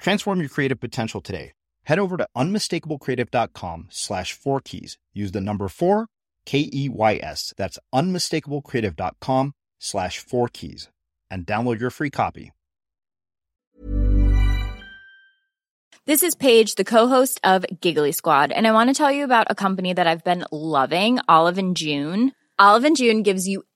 Transform your creative potential today. Head over to unmistakablecreative.com slash four keys. Use the number four, K E Y S. That's unmistakablecreative.com slash four keys and download your free copy. This is Paige, the co-host of Giggly Squad, and I want to tell you about a company that I've been loving, Olive and June. Olive and June gives you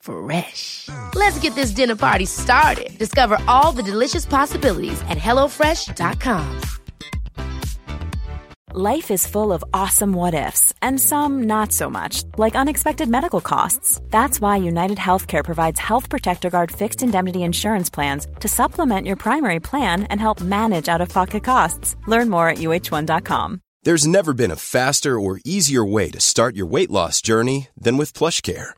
Fresh. Let's get this dinner party started. Discover all the delicious possibilities at hellofresh.com. Life is full of awesome what ifs, and some not so much, like unexpected medical costs. That's why United Healthcare provides Health Protector Guard fixed indemnity insurance plans to supplement your primary plan and help manage out of pocket costs. Learn more at uhone.com. There's never been a faster or easier way to start your weight loss journey than with PlushCare.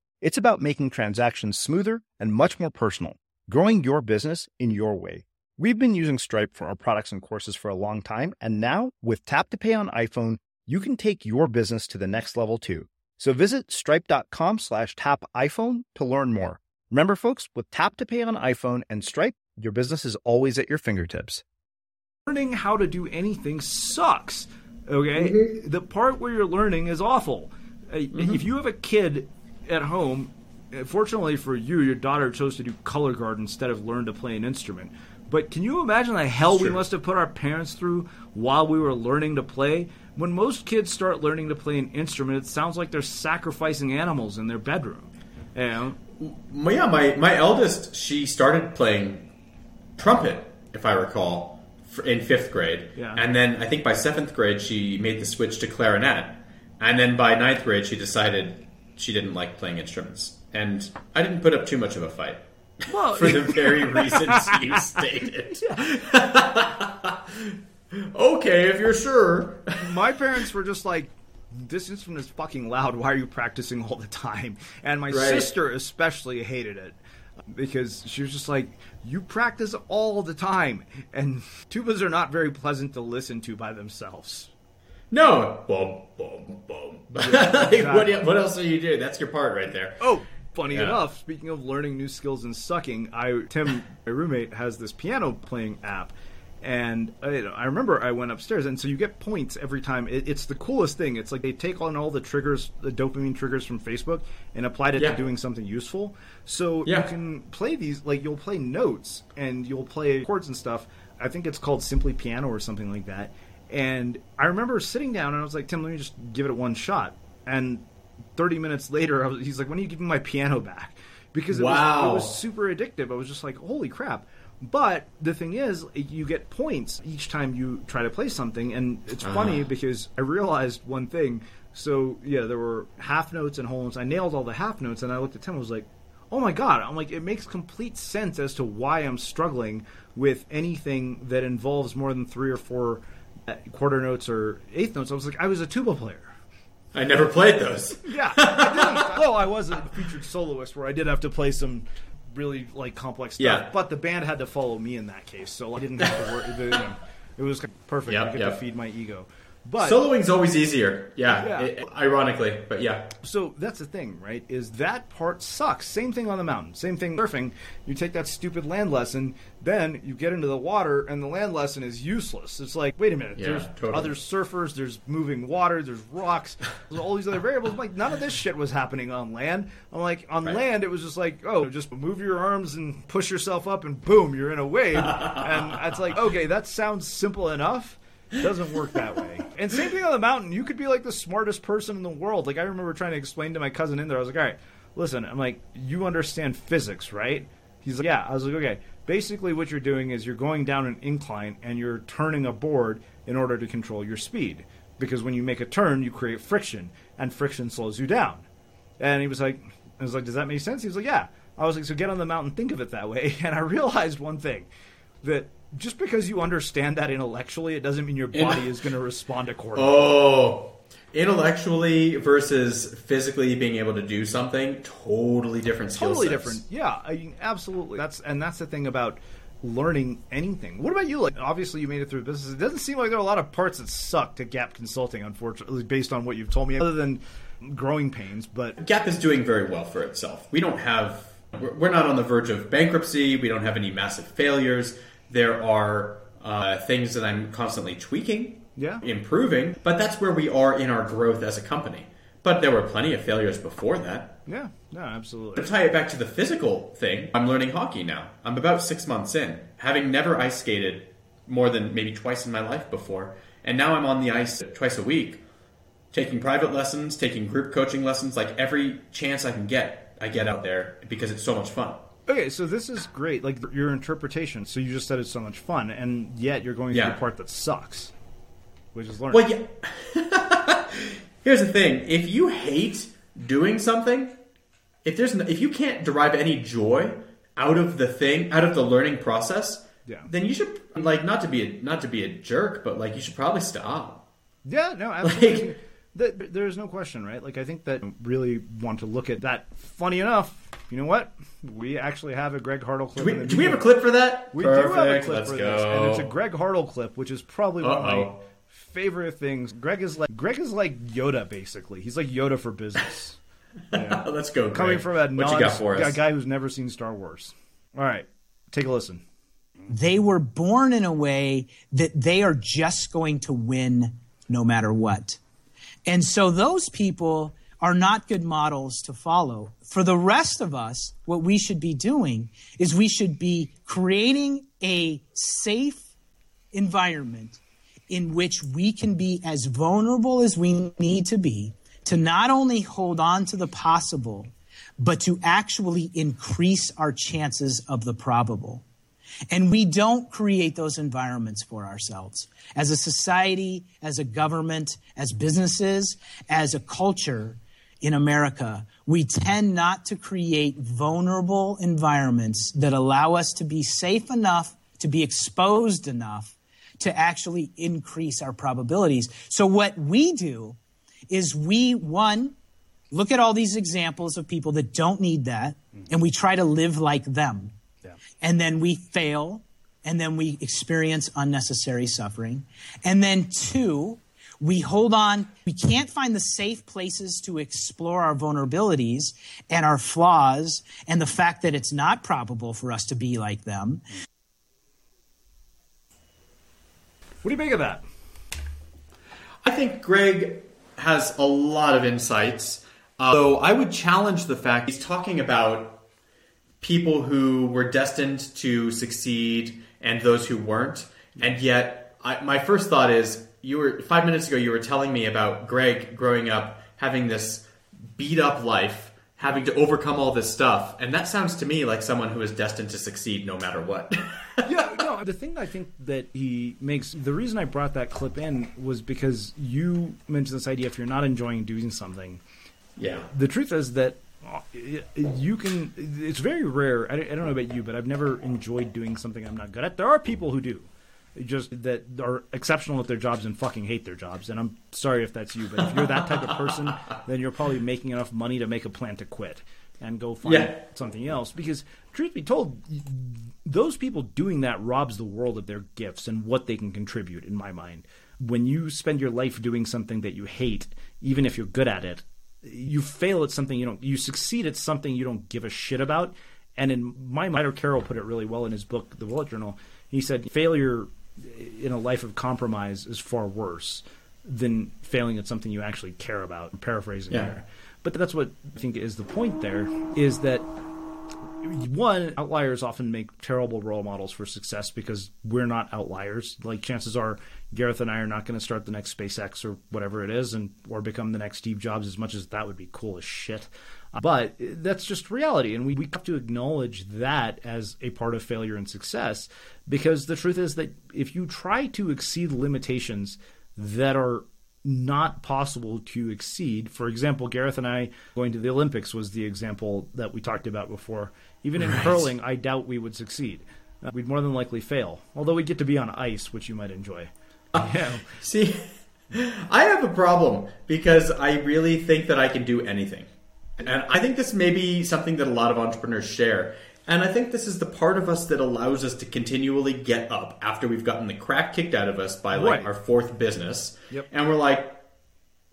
It's about making transactions smoother and much more personal, growing your business in your way. We've been using Stripe for our products and courses for a long time, and now with Tap to Pay on iPhone, you can take your business to the next level too. So visit stripe.com slash tap iPhone to learn more. Remember, folks, with Tap to Pay on iPhone and Stripe, your business is always at your fingertips. learning how to do anything sucks. Okay, the part where you're learning is awful. Uh, If you have a kid at home, fortunately for you, your daughter chose to do color guard instead of learn to play an instrument. But can you imagine the hell we must have put our parents through while we were learning to play? When most kids start learning to play an instrument, it sounds like they're sacrificing animals in their bedroom. You know? Yeah, my, my eldest, she started playing trumpet, if I recall, in fifth grade. Yeah. And then I think by seventh grade, she made the switch to clarinet. And then by ninth grade, she decided she didn't like playing instruments. And I didn't put up too much of a fight. Well, for the very reasons you stated. okay, if you're sure. my parents were just like, this instrument is fucking loud. Why are you practicing all the time? And my Right. sister especially hated it because she was just like, you practice all the time. And tubas are not very pleasant to listen to by themselves. No. Boom, boom, boom. like, what, what else are you doing? That's your part right there. Oh, funny Yeah. enough, speaking of learning new skills and sucking, I Tim, my roommate, has this piano playing app. And uh, I, I remember I went upstairs, and so you get points every time. It, it's the coolest thing. It's like they take on all the triggers, the dopamine triggers from Facebook, and applied it Yeah. to doing something useful. So Yeah. you can play these, like you'll play notes and you'll play chords and stuff. I think it's called Simply Piano or something like that. And I remember sitting down and I was like, Tim, let me just give it one shot. And 30 minutes later, I was, he's like, when are you giving my piano back? Because it, was, it was super addictive. I was just like, holy crap. But the thing is, you get points each time you try to play something. And it's funny because I realized one thing. So, yeah, there were half notes and whole notes. I nailed all the half notes, and I looked at Tim and was like, oh my god i'm like it makes complete sense as to why i'm struggling with anything that involves more than three or four uh, quarter notes or eighth notes i was like i was a tuba player I never played those. yeah I didn't- well i was a featured soloist where i did have to play some really like complex stuff Yeah. but the band had to follow me in that case so i didn't have to work the, you know, it was perfect Yep, i get yep. to feed my ego but Soloing's always easier. Yeah, Yeah. it- ironically, but yeah. So that's the thing, right? Is that part sucks. Same thing on the mountain. Same thing surfing. You take that stupid land lesson, then you get into the water, and the land lesson is useless. It's like, wait a minute. Yeah, there's totally. other surfers. There's moving water. There's rocks. There's all these other variables. I'm like none of this shit was happening on land. I'm like on Right. land, it was just like, oh, just move your arms and push yourself up, and boom, you're in a wave. and it's like, okay, that sounds simple enough doesn't work that way. And same thing on the mountain. You could be like the smartest person in the world. Like I remember trying to explain to my cousin in there. I was like, "All right, listen." I'm like, "You understand physics, right?" He's like, "Yeah." I was like, "Okay." Basically, what you're doing is you're going down an incline and you're turning a board in order to control your speed. Because when you make a turn, you create friction, and friction slows you down. And he was like, I was like, does that make sense? He was like, yeah. I was like, so get on the mountain, think of it that way. And I realized one thing that just because you understand that intellectually, it doesn't mean your body is going to respond accordingly. Oh, intellectually versus physically being able to do something, totally different totally sets. different. Yeah, I mean, absolutely. That's and that's the thing about learning anything. What about you? Like, obviously, you made it through business. It doesn't seem like there are a lot of parts that suck to Gap Consulting, unfortunately, based on what you've told me, other than growing pains. But Gap is doing very well for itself. We don't have, we're not on the verge of bankruptcy. We don't have any massive failures. There are uh, things that I'm constantly tweaking, Yeah. improving, but that's where we are in our growth as a company. But there were plenty of failures before that. yeah, no, absolutely. To tie it back to the physical thing, I'm learning hockey now. I'm about six months in, having never ice skated more than maybe twice in my life before. And now I'm on the ice twice a week, taking private lessons, taking group coaching lessons. Like every chance I can get, I get out there because it's so much fun. Okay, so this is great. Like your interpretation. So you just said it's so much fun, and yet you're going Yeah. through the part that sucks, which is learning. Well, yeah. Here's the thing: if you hate doing something, if there's no, if you can't derive any joy out of the thing, out of the learning process, Yeah. then you should like not to be a, not to be a jerk, but like you should probably stop. Yeah, no, absolutely. Th- there's no question, right? Like, I think that really want to look at that. Funny enough, you know what? We actually have a Greg Hartle clip. Do we, do we have a clip for that? We do have a clip Let's for go. this, and it's a Greg Hartle clip, which is probably one of my favorite things. Greg is like Greg is like Yoda, basically. He's like Yoda for business. Yeah. Let's go. Greg. Coming from a what non you got for a guy who's never seen Star Wars. All right, take a listen. They were born in a way that they are just going to win no matter what. And so those people are not good models to follow. For the rest of us, what we should be doing is we should be creating a safe environment in which we can be as vulnerable as we need to be to not only hold on to the possible, but to actually increase our chances of the probable. And we don't create those environments for ourselves. As a society, as a government, as businesses, as a culture in America, we tend not to create vulnerable environments that allow us to be safe enough, to be exposed enough to actually increase our probabilities. So, what we do is we, one, look at all these examples of people that don't need that, and we try to live like them and then we fail, and then we experience unnecessary suffering. And then, two, we hold on, we can't find the safe places to explore our vulnerabilities and our flaws and the fact that it's not probable for us to be like them. What do you make of that? I think Greg has a lot of insights. Uh, so I would challenge the fact he's talking about people who were destined to succeed and those who weren't. And yet, I, my first thought is you were five minutes ago. You were telling me about Greg growing up having this beat up life, having to overcome all this stuff, and that sounds to me like someone who is destined to succeed no matter what. yeah, no. The thing I think that he makes the reason I brought that clip in was because you mentioned this idea if you're not enjoying doing something. Yeah. The truth is that Uh, you can it's very rare I, don't know about you but i've never enjoyed doing something i'm not good at there are people who do just that are exceptional at their jobs and fucking hate their jobs and i'm sorry if that's you but if you're that type of person then you're probably making enough money to make a plan to quit and go find yeah. something else because truth be told those people doing that robs the world of their gifts and what they can contribute in my mind when you spend your life doing something that you hate even if you're good at it you fail at something you don't you succeed at something you don't give a shit about. And in my mind carroll put it really well in his book the bullet journal. He said failure in a life of compromise is far worse than failing at something you actually care about. Paraphrasing yeah. there. But that's what i think is the point there is that one outliers often make terrible role models for success because we're not outliers. Like chances are gareth and i are not going to start the next spacex or whatever it is and or become the next steve jobs as much as that would be cool as shit but that's just reality and we, we have to acknowledge that as a part of failure and success because the truth is that if you try to exceed limitations that are not possible to exceed. For example, Gareth and I going to the Olympics was the example that we talked about before. Even in right. curling, I doubt we would succeed. Uh, we'd more than likely fail, although we get to be on ice, which you might enjoy. Yeah. See, I have a problem because I really think that I can do anything. And I think this may be something that a lot of entrepreneurs share. And I think this is the part of us that allows us to continually get up after we've gotten the crap kicked out of us by like right. our fourth business. Yep. And we're like,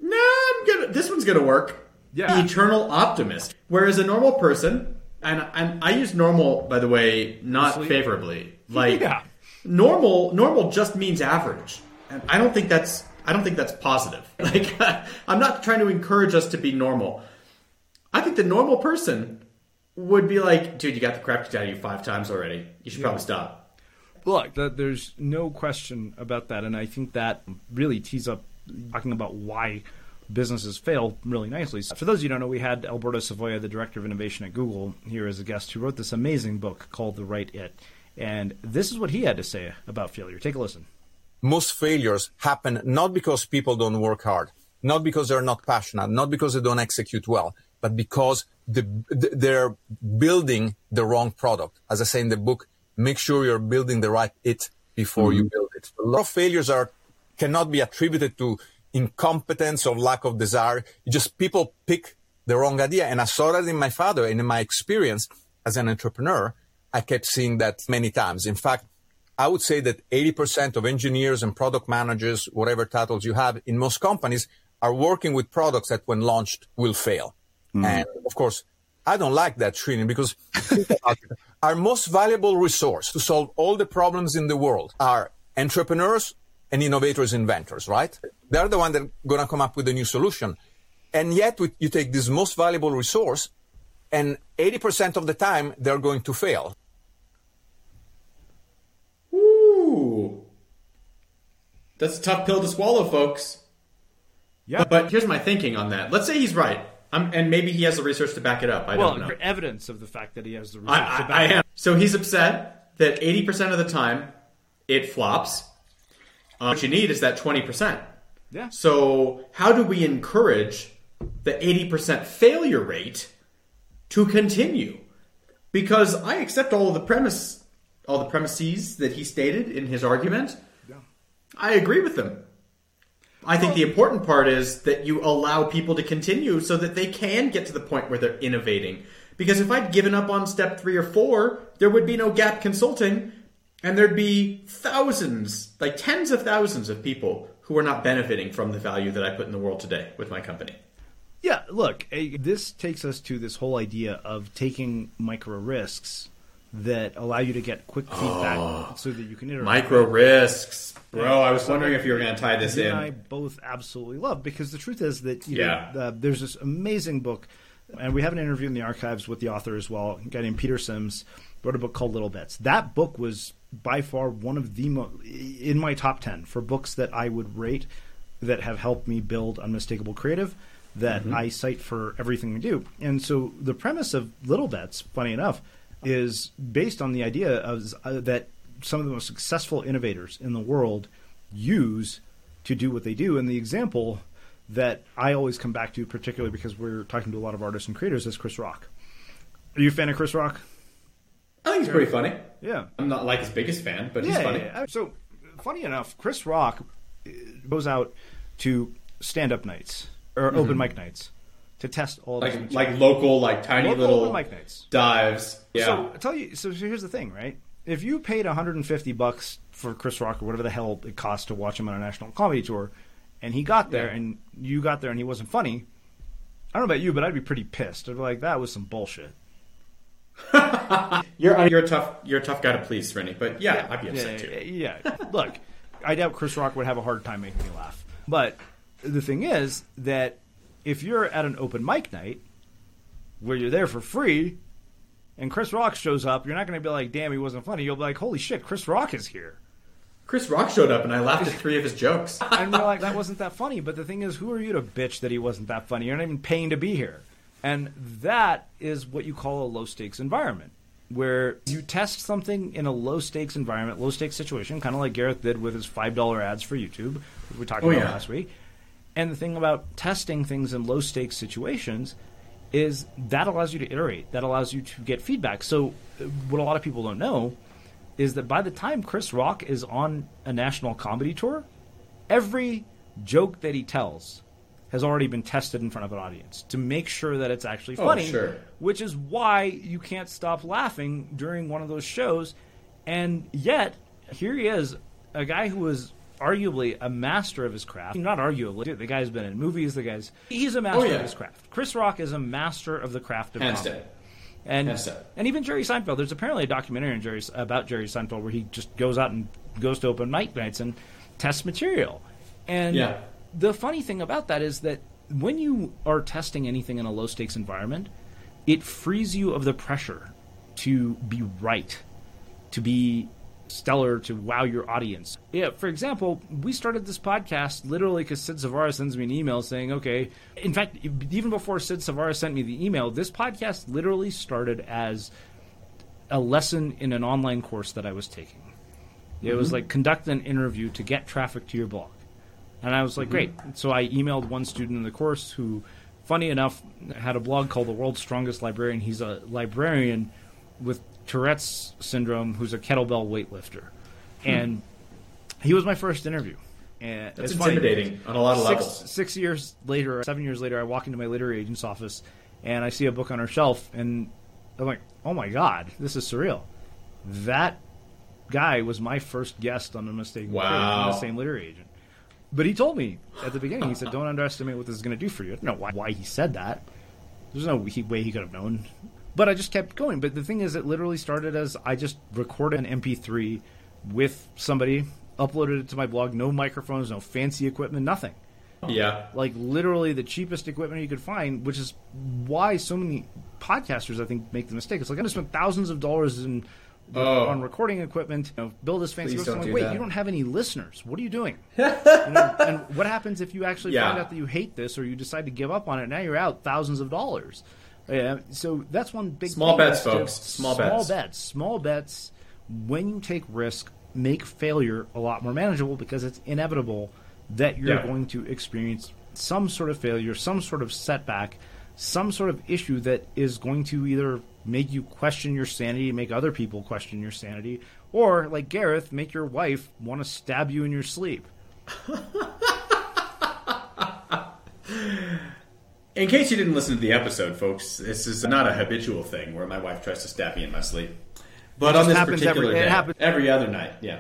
nah, I'm gonna this one's gonna work. Yeah. Eternal optimist. Whereas a normal person, and, and I use normal, by the way, not favorably. Like yeah. normal, normal just means average, and I don't think that's I don't think that's positive. Like I'm not trying to encourage us to be normal. I think the normal person would be like, dude, you got the crap kicked out of you five times already. You should yeah. probably stop. Look, there's no question about that, and I think that really tees up talking about why businesses fail really nicely. For those of you who don't know, we had Alberto Savoia, the director of innovation at Google, here as a guest, who wrote this amazing book called The Right It. And this is what he had to say about failure. Take a listen. Most failures happen not because people don't work hard, not because they're not passionate, not because they don't execute well, but because the, they're building the wrong product. As I say in the book, make sure you're building the right it before mm-hmm. you build it. A lot of failures are cannot be attributed to incompetence or lack of desire. Just people pick the wrong idea. And I saw that in my father and in my experience as an entrepreneur. I kept seeing that many times. In fact, I would say that 80% of engineers and product managers, whatever titles you have in most companies, are working with products that when launched will fail. Mm. And of course, I don't like that, Srini, because our most valuable resource to solve all the problems in the world are entrepreneurs and innovators, inventors, right? They're the ones that are going to come up with a new solution. And yet you take this most valuable resource and 80% of the time they're going to fail. That's a tough pill to swallow, folks. Yeah. But, but here's my thinking on that. Let's say he's right. I'm, and maybe he has the research to back it up. I well, don't know. evidence of the fact that he has the research I, to back I, I am. So he's upset that 80% of the time it flops. Um, what you need is that 20%. Yeah. So how do we encourage the 80% failure rate to continue? Because I accept all of the premise, all the premises that he stated in his argument. I agree with them. I think the important part is that you allow people to continue so that they can get to the point where they're innovating. Because if I'd given up on step three or four, there would be no gap consulting, and there'd be thousands, like tens of thousands of people who are not benefiting from the value that I put in the world today with my company. Yeah, look, eh, this takes us to this whole idea of taking micro risks that allow you to get quick feedback so that you can iterate. Micro risks. Bro, I was wondering if you were going to tie this in. I both absolutely love because the truth is that you Yeah. know, uh, there's this amazing book, and we have an interview in the archives with the author as well. A guy named Peter Sims wrote a book called Little Bets. That book was by far one of the mo- in my top ten for books that I would rate that have helped me build unmistakable creative that Mm-hmm. I cite for everything we do. And so the premise of Little Bets, funny enough, is based on the idea of uh, that some of the most successful innovators in the world use to do what they do. And the example that I always come back to, particularly because we're talking to a lot of artists and creators, is Chris Rock. Are you a fan of Chris Rock? I think he's pretty funny. Yeah. I'm not like his biggest fan, but he's funny. yeah. So, funny enough, Chris Rock uh, goes out to stand up nights or open mic nights to test all Like like local, like tiny Local little mic nights. dives. Yeah. So I tell you. So here's the thing, right? If you paid 150 bucks for Chris Rock or whatever the hell it costs to watch him on a national comedy tour, and he got there Yeah. and you got there and he wasn't funny, I don't know about you, but I'd be pretty pissed. I'd be like, that was some bullshit. You're you're a tough you're a tough guy to please, Rennie. But yeah, I'd be upset yeah, too. Yeah, yeah. Look, I doubt Chris Rock would have a hard time making me laugh. But the thing is that if you're at an open mic night where you're there for free and Chris Rock shows up, you're not going to be like, damn, he wasn't funny. You'll be like, holy shit, Chris Rock is here. Chris Rock showed up and I laughed at three of his jokes. And you're like, that wasn't that funny. But the thing is, who are you to bitch that he wasn't that funny? You're not even paying to be here. And that is what you call a low stakes environment, where you test something in a low stakes environment, low stakes situation, kind of like Gareth did with his $5 ads for YouTube, which we talked Oh, about yeah. last week. And the thing about testing things in low stakes situations is that allows you to iterate, that allows you to get feedback. So, uh, what a lot of people don't know is that by the time Chris Rock is on a national comedy tour, every joke that he tells has already been tested in front of an audience to make sure that it's actually funny, Oh, funny. sure. Which is why you can't stop laughing during one of those shows. And yet, here he is, a guy who was arguably a master of his craft. Not arguably, dude, the guy's been in movies. The guy's he's a master Oh, yeah. of his craft. Chris Rock is a master of the craft of Hands comedy. down. And Hands and even Jerry Seinfeld. There's apparently a documentary on Jerry, about Jerry Seinfeld where he just goes out and goes to open mic nights and tests material. And Yeah. the funny thing about that is that when you are testing anything in a low stakes environment, it frees you of the pressure to be right, to be stellar, to wow your audience. Yeah, for example, we started this podcast literally because Sid Savara sends me an email saying, okay, in fact, even before Sid Savara sent me the email, this podcast literally started as a lesson in an online course that I was taking. It was mm-hmm. like conduct an interview to get traffic to your blog. And I was like, mm-hmm. great. So I emailed one student in the course who, funny enough, had a blog called The World's Strongest Librarian. He's a librarian with Tourette's syndrome who's a kettlebell weightlifter. Hmm. And he was my first interview. And That's it's funny. intimidating on a lot of six, levels. Six years later, seven years later, I walk into my literary agent's office and I see a book on her shelf, and I'm like, oh my god, this is surreal. That guy was my first guest on a mistake. Wow. the same literary agent. But he told me at the beginning, he said, don't underestimate what this is going to do for you. I don't know why, why he said that. There's no way he could have known. But I just kept going. But the thing is, it literally started as I just recorded an MP3 with somebody, uploaded it to my blog, no microphones, no fancy equipment, nothing. Yeah. Like literally the cheapest equipment you could find, which is why so many podcasters I think make the mistake. It's like I'm gonna spend thousands of dollars in Oh. on recording equipment. You know, build this fancy. Don't like, wait, that. you don't have any listeners. What are you doing? you know, and what happens if you actually Yeah. find out that you hate this or you decide to give up on it? Now you're out thousands of dollars. Yeah, so that's one big Small bets, folks. Small small bets. bets. Small bets. When you take risk, make failure a lot more manageable because it's inevitable that you're Yeah. going to experience some sort of failure, some sort of setback, some sort of issue that is going to either make you question your sanity, make other people question your sanity, or like Gareth, make your wife want to stab you in your sleep. In case you didn't listen to the episode, folks, this is not a habitual thing where my wife tries to stab me in my sleep. But It on this particular every- it day, happens- every other night, yeah.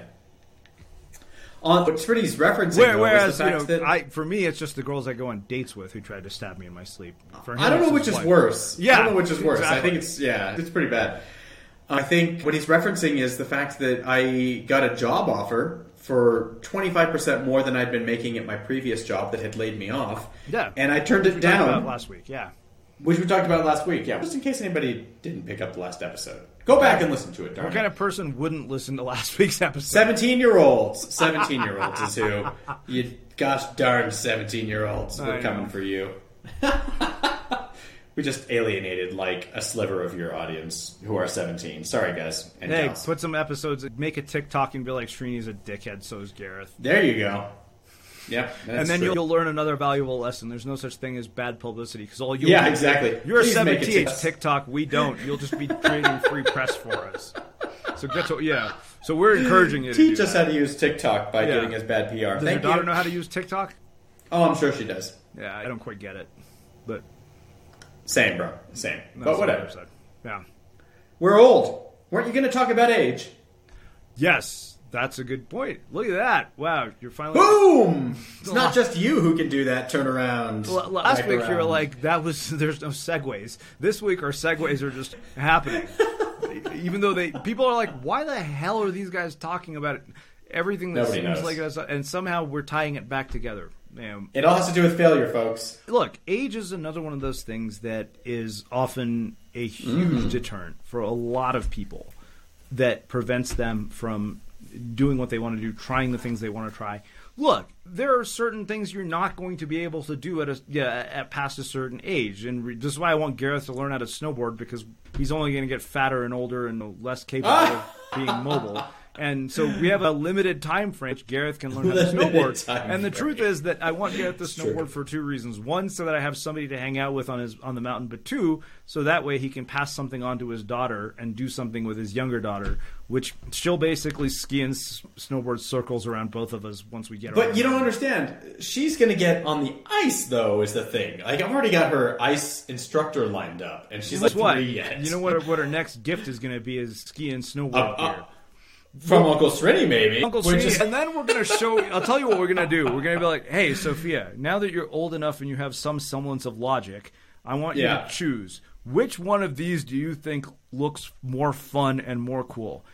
On what Smitty's referencing, Where, though, whereas, is the you know, that I, for me, it's just the girls I go on dates with who tried to stab me in my sleep. For him, I don't know which is wife. worse. Yeah, I don't know which is worse. I think it's yeah, it's pretty bad. I think what he's referencing is the fact that I got a job offer for 25% more than I'd been making at my previous job that had laid me off. Yeah. And I turned it We talked about down. last week. Yeah. Which we talked about last week, yeah. Just in case anybody didn't pick up the last episode. Go back and listen to it, darn What it. kind of person wouldn't listen to last week's episode? 17 year olds. 17 year olds is who. You gosh darn 17 year olds. We're I coming know. for you. we just alienated like a sliver of your audience who are 17. Sorry, guys. And Hey, gals. put some episodes, make a TikTok and be like, Srini's a dickhead, so is Gareth. There you go. Yep. and then you'll, you'll learn another valuable lesson. There's no such thing as bad publicity because all you Yeah, exactly. You're Please a make it 17 to. TikTok. We don't. You'll just be creating free press for us. So get to yeah. So we're encouraging you to Teach us that. how to use TikTok by Yeah. giving us bad PR. Does Thank your daughter you. know how to use TikTok? Oh, I'm sure she does. Yeah, I don't quite get it, but Same, bro. Same. that's but what whatever. said. Yeah. We're old. Weren't you going to talk about age? Yes, that's a good point. Look at that. Wow, you're finally. Boom! It's not just you who can do that turnaround. L- Last back week you were around. like, "That was there's no segues." This week our segues are just happening. Even though they people are like, "Why the hell are these guys talking about it?" Everything that Nobody seems knows. like us, and somehow we're tying it back together. It all has to do with failure, folks. look, age is another one of those things that is often a huge Mm-hmm. deterrent for a lot of people that prevents them from doing what they want to do, trying the things they want to try. Look, there are certain things you're not going to be able to do at a yeah, at past a certain age, and re- this is why I want Gareth to learn how to snowboard because he's only going to get fatter and older and less capable of being mobile. And so we have a limited time frame. which Gareth can learn how to snowboard. And the frame. truth is that I want Gareth to snowboard for two reasons. One, so that I have somebody to hang out with on his on the mountain, but two, so that way he can pass something on to his daughter and do something with his younger daughter, which she'll basically ski and s- snowboard circles around both of us once we get. But you don't understand. She's going to get on the ice, though, is the thing. Like, I've already got her ice instructor lined up, and she's Guess like what? You know what? What her next gift is going to be is ski and snowboard Uh, uh, From Uncle Srini, maybe. Uncle is- and then we're gonna show. I'll tell you what we're gonna do. We're gonna be like, "Hey, Sophia, now that you're old enough and you have some semblance of logic, I want you to choose which one of these do you think looks more fun and more cool."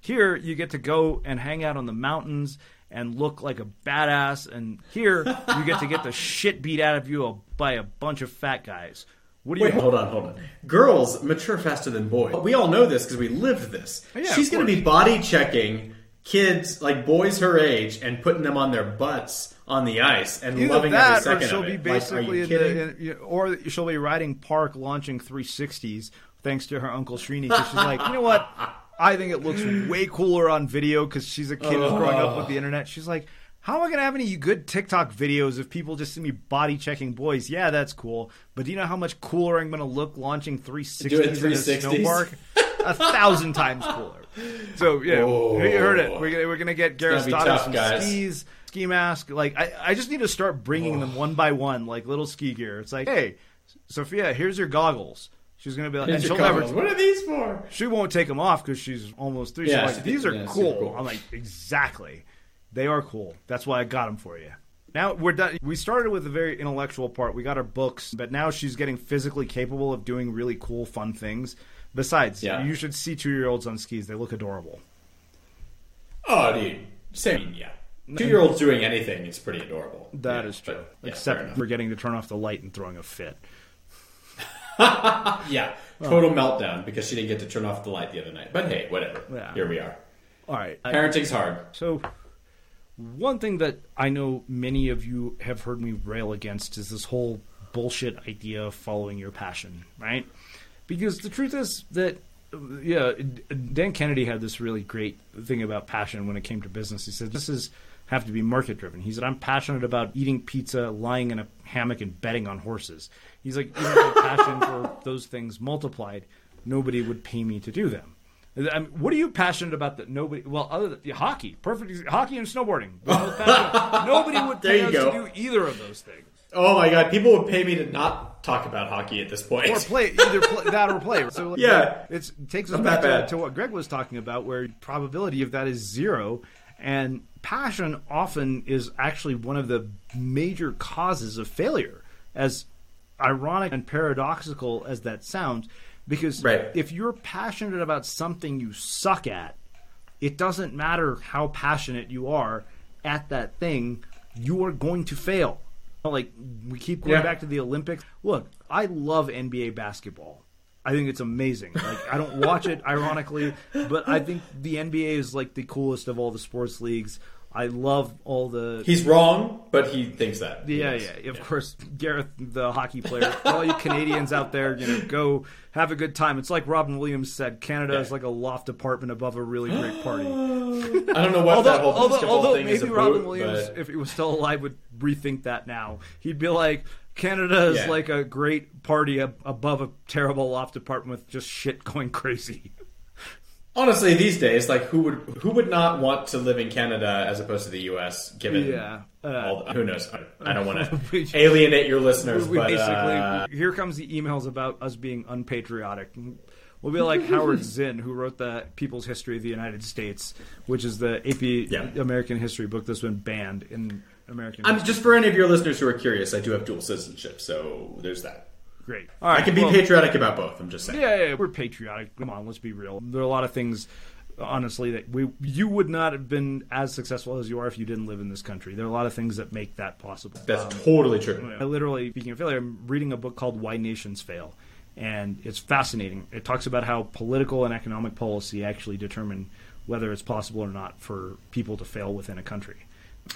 Here, you get to go and hang out on the mountains and look like a badass, and here you get to get the shit beat out of you by a bunch of fat guys. What do you? Wait, hold on, hold on. Girls mature faster than boys. We all know this because we lived this. Oh, yeah, She's of going to be body checking kids, like boys her age, and putting them on their butts on the ice and Either loving that, every or second she'll of be it. Like, are basically you in kidding? the, in, or she'll be riding park launching 360s thanks to her uncle Srini. Because she's like, you know what? I think it looks way cooler on video because she's a kid who's growing up with the internet. She's like, how am I going to have any good TikTok videos if people just see me body checking boys? Yeah, that's cool. But do you know how much cooler I'm going to look launching 360s Doing in a 360s? snow park? a thousand times cooler. So yeah, Oh. you heard it. We're gonna, we're gonna get Gareth's be daughter tough, some guys. skis, ski mask. Like I, I just need to start bringing them oh. one by one, like little ski gear. It's like, hey, Sophia, here's your goggles. She's gonna be like, Here's and she'll never. What are these for? She won't take them off because she's almost three. Yeah, She's like, these are yeah, cool. cool. I'm like, exactly. They are cool. That's why I got them for you. Now we're done. We started with the very intellectual part. We got our books, but now she's getting physically capable of doing really cool, fun things. Besides, Yeah. you should see two-year-olds on skis. They look adorable. Oh, dude. Same, yeah. Two year olds doing anything is pretty adorable. That Yeah, is true. but, yeah, Except enough. for getting to turn off the light and throwing a fit. yeah, total meltdown because she didn't get to turn off the light the other night. But hey, whatever. Yeah. Here we are. All right. Parenting's hard. So, one thing that I know many of you have heard me rail against is this whole bullshit idea of following your passion, right? Because the truth is that, yeah, Dan Kennedy had this really great thing about passion when it came to business. He said, This is have to be market driven. He said, I'm passionate about eating pizza, lying in a hammock, and betting on horses. He's like, even my passion for those things multiplied, nobody would pay me to do them. I mean, what are you passionate about that nobody? Well, other than yeah, hockey, perfect. Hockey and snowboarding. nobody would There pay us go. to do either of those things, Oh my god, people would pay me to not talk about hockey at this point. or play either play, that or play. So like, Yeah. it takes us Not back to, to what Greg was talking about, where probability of that is zero, and passion often is actually one of the major causes of failure. As ironic and paradoxical as that sounds, because Right. if you're passionate about something you suck at, it doesn't matter how passionate you are at that thing, you are going to fail. Like we keep going Yeah. back to the Olympics. Look, I love NBA basketball. I think it's amazing. Like I don't watch it ironically, but I think the NBA is like the coolest of all the sports leagues. I love all the He's wrong, but he thinks that. yeah, Yes. yeah. Of course, Gareth, the hockey player. All you Canadians out there, you know, go have a good time. It's like Robin Williams said: Canada is like a loft apartment above a really great party. I don't know what although, that whole although, although thing is maybe Robin Williams, but- if he was still alive, would rethink that now. He'd be like, Canada is Yeah. like a great party ab- above a terrible loft apartment with just shit going crazy. Honestly, these days, like who would who would not want to live in Canada as opposed to the U.S. Given Yeah, uh, all the, who knows? I- I don't want to alienate your listeners, we but basically uh, here comes the emails about us being unpatriotic. We'll be like Howard Zinn, who wrote the People's History of the United States, which is the AP Yeah. American history book that's been banned in American. I'm history. just for any of your listeners who are curious. I do have dual citizenship, so there's that. Great. All right, I can be well, patriotic about both. I'm just saying. Yeah, yeah, we're patriotic. Come on, let's be real. There are a lot of things, honestly, that we you would not have been as successful as you are if you didn't live in this country. There are a lot of things that make that possible. That's Um, totally true. I literally, speaking of failure, I'm reading a book called Why Nations Fail. And it's fascinating. It talks about how political and economic policy actually determine whether it's possible or not for people to fail within a country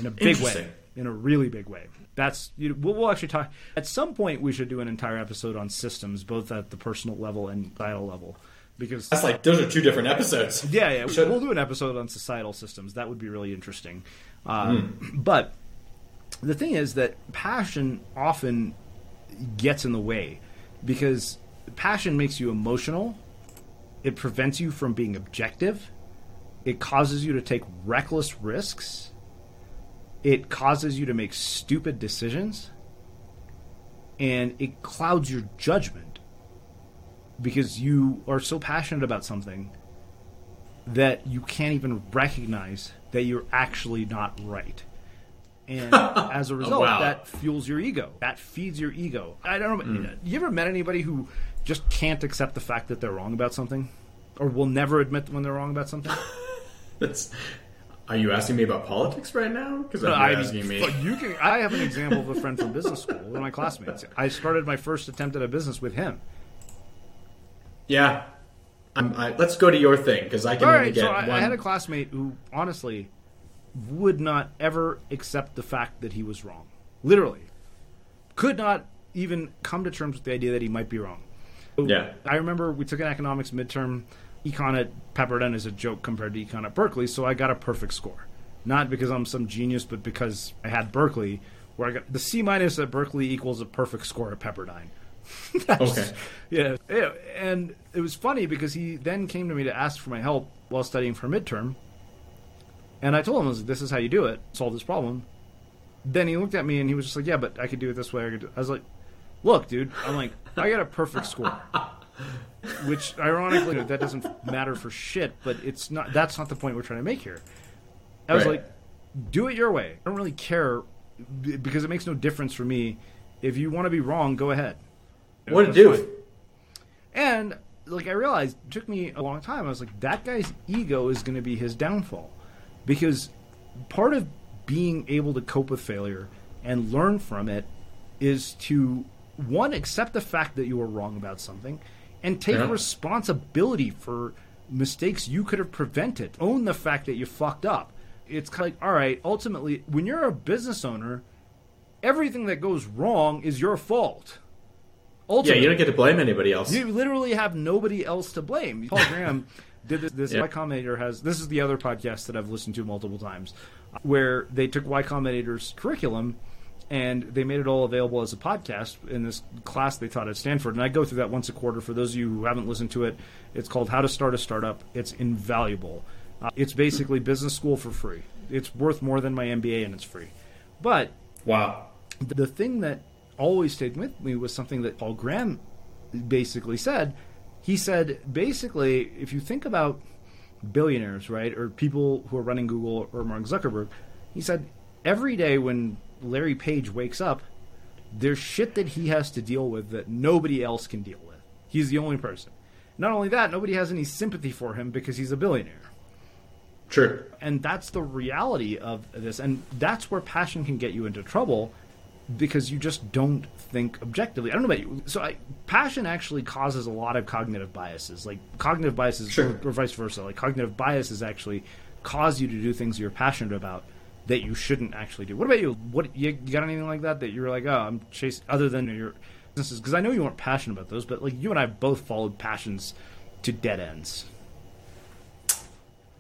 in a big way. In a really big way. That's you know, we'll, we'll actually talk at some point. We should do an entire episode on systems, both at the personal level and societal level, because That's like those are two different episodes. yeah, yeah. Should- We'll do an episode on societal systems. That would be really interesting. Um, But the thing is that passion often gets in the way because passion makes you emotional. It prevents you from being objective. It causes you to take reckless risks. It causes you to make stupid decisions. And it clouds your judgment because you are so passionate about something that you can't even recognize that you're actually not right. And oh, as a result, wow. that fuels your ego. That feeds your ego. I don't know. Mm. You ever met anybody who just can't accept the fact that they're wrong about something, or will never admit when they're wrong about something? That's. Are you asking me about politics right now? Because No, you're I asking me. You can. I have an example of a friend from business school, one of my classmates. I started my first attempt at a business with him. Yeah. I'm, I, let's go to your thing because I can All only right, get so I, one. I had a classmate who honestly would not ever accept the fact that he was wrong. Literally, could not even come to terms with the idea that he might be wrong. Yeah. I remember we took an economics midterm. Econ at Pepperdine is a joke compared to econ at Berkeley, so I got a perfect score. Not because I'm some genius, but because I had Berkeley, where I got the C minus at Berkeley equals a perfect score at Pepperdine. okay. Yeah, yeah, and it was funny because he then came to me to ask for my help while studying for midterm, and I told him, I was like, "This is how you do it. Solve this problem." Then he looked at me and he was just like, "Yeah, but I could do it this way." I, could do-" I was like, "Look, dude, I'm like, I got a perfect score." Which, ironically, that doesn't matter for shit. But it's not. That's not the point we're trying to make here. I was Right. like, "Do it your way. I don't really care because it makes no difference for me. If you want to be wrong, go ahead." What to do? fine. And like I realized, it took me a long time. I was like, that guy's ego is going to be his downfall, because part of being able to cope with failure and learn from it is to one, accept the fact that you were wrong about something, and take Yeah. responsibility for mistakes you could have prevented. Own the fact that you fucked up. It's kind of like, all right, ultimately, when you're a business owner, everything that goes wrong is your fault. Yeah, you don't get to blame anybody else. you literally have nobody else to blame. Paul Graham did this. This Yeah. Y Combinator has. This is the other podcast that I've listened to multiple times, where they took Y Combinator's curriculum and they made it all available as a podcast in this class they taught at Stanford. And I go through that once a quarter. For those of you who haven't listened to it, it's called How to Start a Startup. It's invaluable. Uh, it's basically business school for free. It's worth more than my MBA and it's free. But Wow. the thing that always stayed with me was something that Paul Graham basically said. He said, basically, if you think about billionaires, right, or people who are running Google or Mark Zuckerberg, he said, every day when Larry Page wakes up, there's shit that he has to deal with that nobody else can deal with. He's the only person. Not only that, nobody has any sympathy for him because he's a billionaire True. and that's the reality of this and that's where passion can get you into trouble because you just don't think objectively i don't know about you so I, passion actually causes a lot of cognitive biases like cognitive biases Sure. or, or vice versa like cognitive biases actually cause you to do things you're passionate about that you shouldn't actually do what about you what you, you got anything like that that you're like oh i'm chasing other than your businesses because i know you weren't passionate about those but like you and i both followed passions to dead ends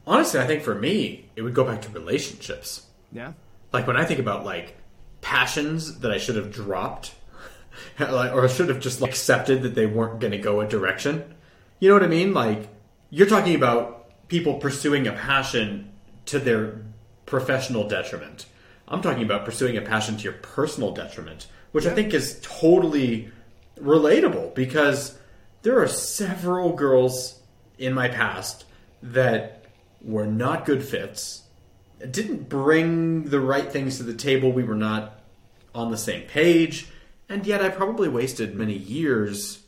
Honestly, I think for me, it would go back to relationships. yeah Like when I think about like passions that I should have dropped, or should have just like, accepted that they weren't going to go a direction. You know what I mean? Like you're talking about people pursuing a passion to their professional detriment. I'm talking about pursuing a passion to your personal detriment, which I think is totally relatable because there are several girls in my past that were not good fits, didn't bring the right things to the table. We were not on the same page, and yet I probably wasted many years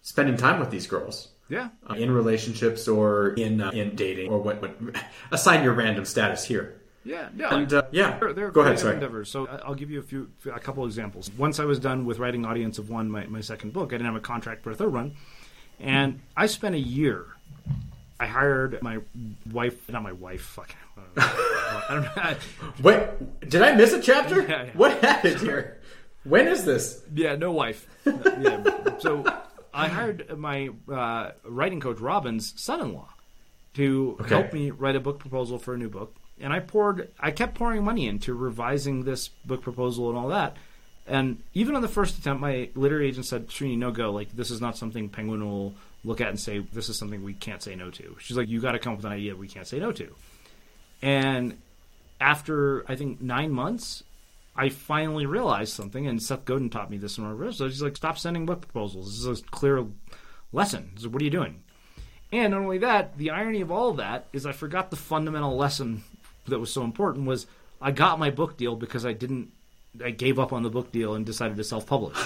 spending time with these girls yeah uh, in relationships or in uh, in dating or what, what assign your random status here. Yeah, yeah, And, uh, yeah. They're, they're Go ahead, sorry. Endeavors. So I- I'll give you a few, a couple examples. Once I was done with writing Audience of One, my, my second book, I didn't have a contract for a third one, and I spent a year. I hired my wife, not my wife. Fuck, I don't know. Wait, did I miss a chapter? Yeah, yeah. What happened here? When is this? Yeah, no wife. yeah. So I hired my uh, writing coach, Robin's son-in-law, to Okay. help me write a book proposal for a new book. And I poured, I kept pouring money into revising this book proposal and all that. And even on the first attempt, my literary agent said, "Srini, no go. Like this is not something Penguin will look at and say this is something we can't say no to." She's like, "You got to come up with an idea we can't say no to." And after I think nine months, I finally realized something, and Seth Godin taught me this in our research. He's like, stop sending book proposals. This is a clear lesson. Like, what are you doing? And not only that, the irony of all of that is I forgot the fundamental lesson that was so important was I got my book deal because I didn't, I gave up on the book deal and decided to self-publish.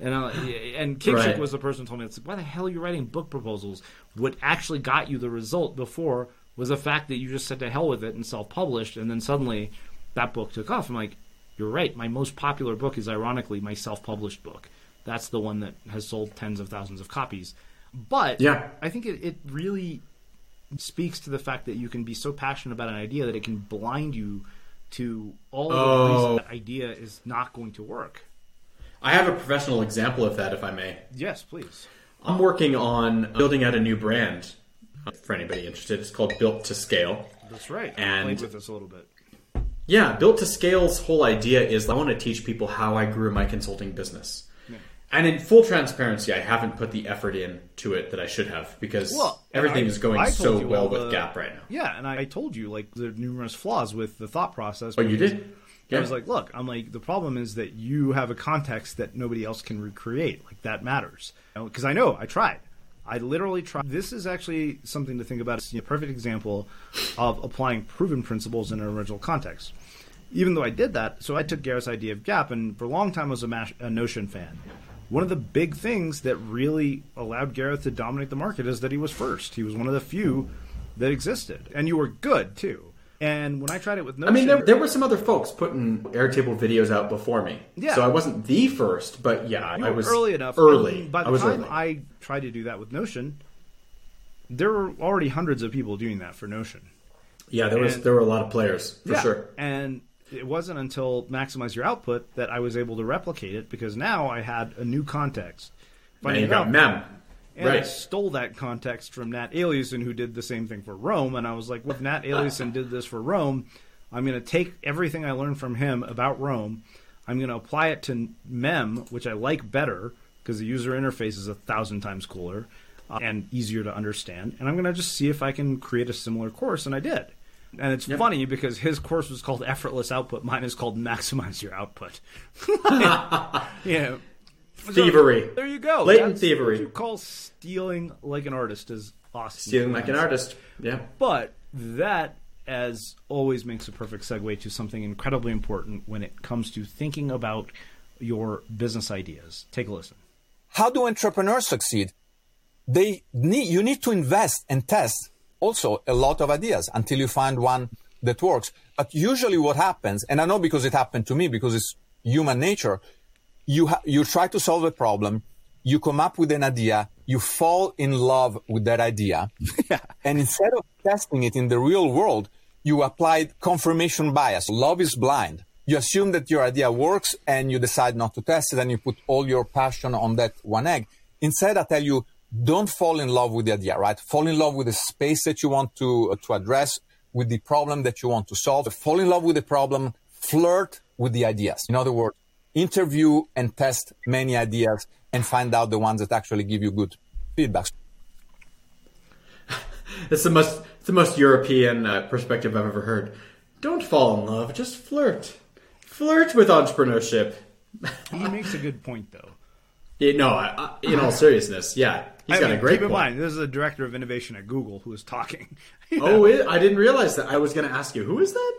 And uh, and Kingship Right. was the person who told me, it's like, why the hell are you writing book proposals? What actually got you the result before was the fact that you just said to hell with it and self-published, and then suddenly that book took off. I'm like, you're right. My most popular book is ironically my self-published book. That's the one that has sold tens of thousands of copies. But Yeah. I think it, it really speaks to the fact that you can be so passionate about an idea that it can blind you to all of the Oh. reasons that idea is not going to work. I have a professional example of that, if I may. Yes, please. I'm working on building out a new brand. For anybody interested, it's called Built to Scale. That's right. I And- played with this a little bit. Yeah, Built to Scale's whole idea is I want to teach people how I grew my consulting business. And in full transparency, I haven't put the effort in to it that I should have because Well, everything I- is going so well all with Gap right now. Yeah, and I, I told you like the numerous flaws with the thought process. Oh, you did? I was like, look, I'm like the problem is that you have a context that nobody else can recreate. Like that matters because I know I tried. I literally tried. This is actually something to think about. It's a perfect example of applying proven principles in an original context. Even though I did that, so I took Gareth's idea of Gap, and for a long time I was a, Mash, a Notion fan. One of the big things that really allowed Gareth to dominate the market is that he was first. He was one of the few that existed, and you were good too. And when I tried it with Notion, I mean, there, there were some other folks putting Airtable videos out before me. Yeah. So I wasn't the first, but yeah, I was early enough. Early. And by the I time early. I tried to do that with Notion, there were already hundreds of people doing that for Notion. yeah, there was and- there were a lot of players for Yeah. sure. And it wasn't until maximize your output that I was able to replicate it because now I had a new context. Now you got. Mem. And I Right. stole that context from Nat Eliason, who did the same thing for Roam. And I was like, well, if Nat Eliason did this for Roam, I'm going to take everything I learned from him about Roam. I'm going to apply it to Mem, which I like better because the user interface is a thousand times cooler uh, and easier to understand. And I'm going to just see if I can create a similar course. And I did. And it's funny because his course was called Effortless Output. Mine is called Maximize Your Output. yeah. So, Thievery. there you go. Blatant That's thievery. What you call stealing like an artist is awesome. Stealing like an artist. Yeah. But that, as always, makes a perfect segue to something incredibly important when it comes to thinking about your business ideas. Take a listen. How do entrepreneurs succeed? They need, you need to invest and test also a lot of ideas until you find one that works. But usually what happens, and I know because it happened to me because it's human nature, you, ha- you try to solve a problem, you come up with an idea, you fall in love with that idea. And instead of testing it in the real world, you applied confirmation bias. Love is blind. You assume that your idea works and you decide not to test it and you put all your passion on that one egg. Instead, I tell you, don't fall in love with the idea, right? Fall in love with the space that you want to, uh, to address, with the problem that you want to solve. Fall in love with the problem, flirt with the ideas. In other words, interview and test many ideas and find out the ones that actually give you good feedback. It's the most it's the most European uh, perspective I've ever heard. Don't fall in love, just flirt. Flirt with entrepreneurship. He makes a good point, though. Yeah, no, I, I, in all seriousness, yeah, he's I got mean, a great keep in point. mind, this is the director of innovation at Google who is talking. Oh, it, I didn't realize that. I was going to ask you, who is that?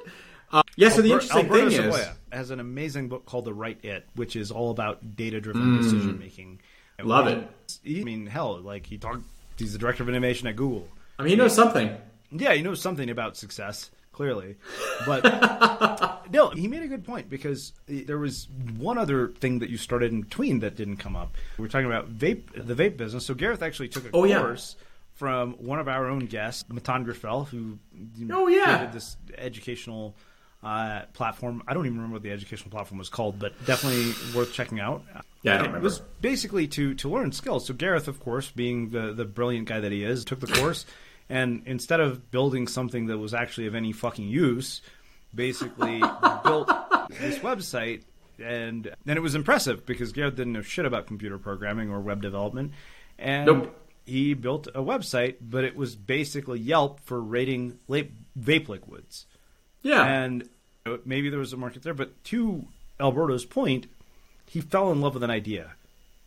Uh, yeah, so the interesting Alberto thing is, has an amazing book called The Right It, which is all about data-driven decision making. Mm. Love it. I mean, hell, like he talked. He's the director of innovation at Google. I mean, he knows something. Yeah, he knows something about success, clearly. But no, he made a good point because there was one other thing that you started in between that didn't come up. We are talking about vape, the vape business. So Gareth actually took a Oh, yeah. course from one of our own guests, Mattan Griffel, who Oh, yeah. created this educational uh, platform. I don't even remember what the educational platform was called, but definitely worth checking out. Yeah, I don't it remember. was basically to to learn skills. So Gareth, of course, being the the brilliant guy that he is, took the course, and instead of building something that was actually of any fucking use, basically built this website. And then it was impressive because Gareth didn't know shit about computer programming or web development, and Nope. he built a website, but it was basically Yelp for rating vape liquids. Yeah. And maybe there was a market there, but to Alberto's point, he fell in love with an idea.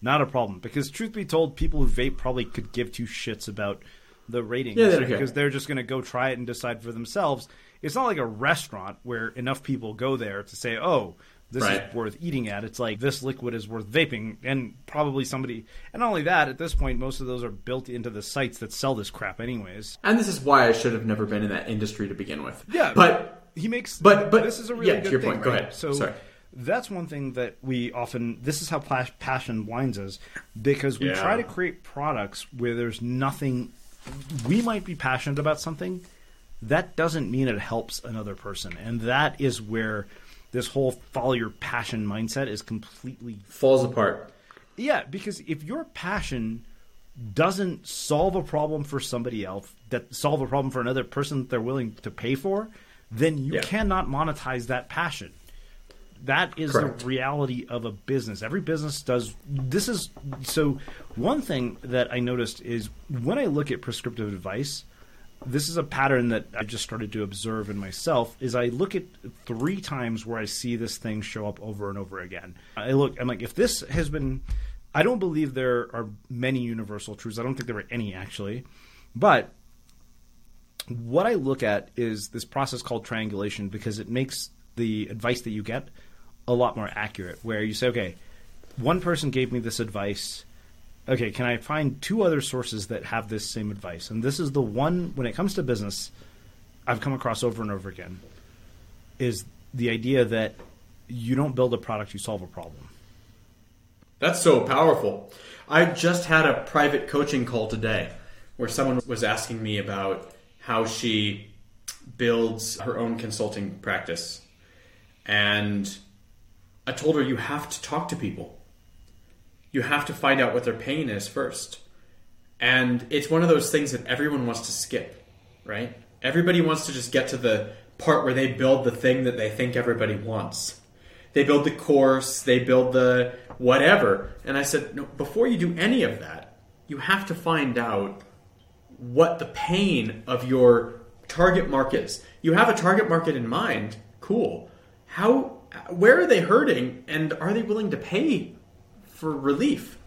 Not a problem. Because truth be told, people who vape probably could give two shits about the ratings. Yeah, they don't because they're just going to go try it and decide for themselves. It's not like a restaurant where enough people go there to say, oh, this Right. is worth eating at. It's like this liquid is worth vaping, and probably somebody. And not only that, at this point, most of those are built into the sites that sell this crap, anyways. and this is why I should have never been in that industry to begin with. Yeah, but he makes. but- but- this is a really yeah, to good your thing, point. Go ahead. So Sorry. that's one thing that we often. This is how passion blinds us because we Yeah. try to create products where there's nothing. We might be passionate about something. That doesn't mean it helps another person, and that is where this whole follow your passion mindset is completely falls apart. yeah, because if your passion doesn't solve a problem for somebody else, that solve a problem for another person that they're willing to pay for, then you Yeah. cannot monetize that passion. That is Correct. the reality of a business. Every business does this is so one thing that I noticed is when I look at prescriptive advice, this is a pattern that I just started to observe in myself is I look at three times where I see this thing show up over and over again. I look I'm like if this has been I don't believe there are many universal truths. I don't think there are any actually. But what I look at is this process called triangulation because it makes the advice that you get a lot more accurate. Where you say, okay, one person gave me this advice. Okay, can I find two other sources that have this same advice? And this is the one when it comes to business. I've come across over and over again is the idea that you don't build a product, you solve a problem. That's so powerful. I just had a private coaching call today where someone was asking me about how she builds her own consulting practice. And I told her you have to talk to people. You have to find out what their pain is first. And it's one of those things that everyone wants to skip, right? Everybody wants to just get to the part where they build the thing that they think everybody wants. They build the course, they build the whatever. And I said, no, before you do any of that, you have to find out what the pain of your target market is. You have a target market in mind, cool. How where are they hurting and are they willing to pay for relief?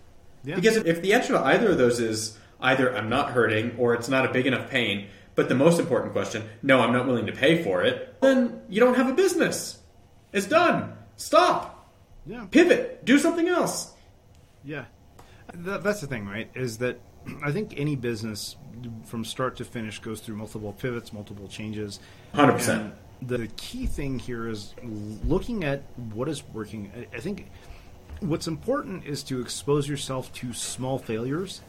Yeah. Because if the answer to either of those is either I'm not hurting or it's not a big enough pain, but the most important question, no, I'm not willing to pay for it, then you don't have a business. It's done. Stop. Yeah. Pivot. Do something else. Yeah. that's the thing, right? Is that I think any business from start to finish goes through multiple pivots, multiple changes. 100%. The key thing here is looking at what is working. I think what's important is to expose yourself to small failures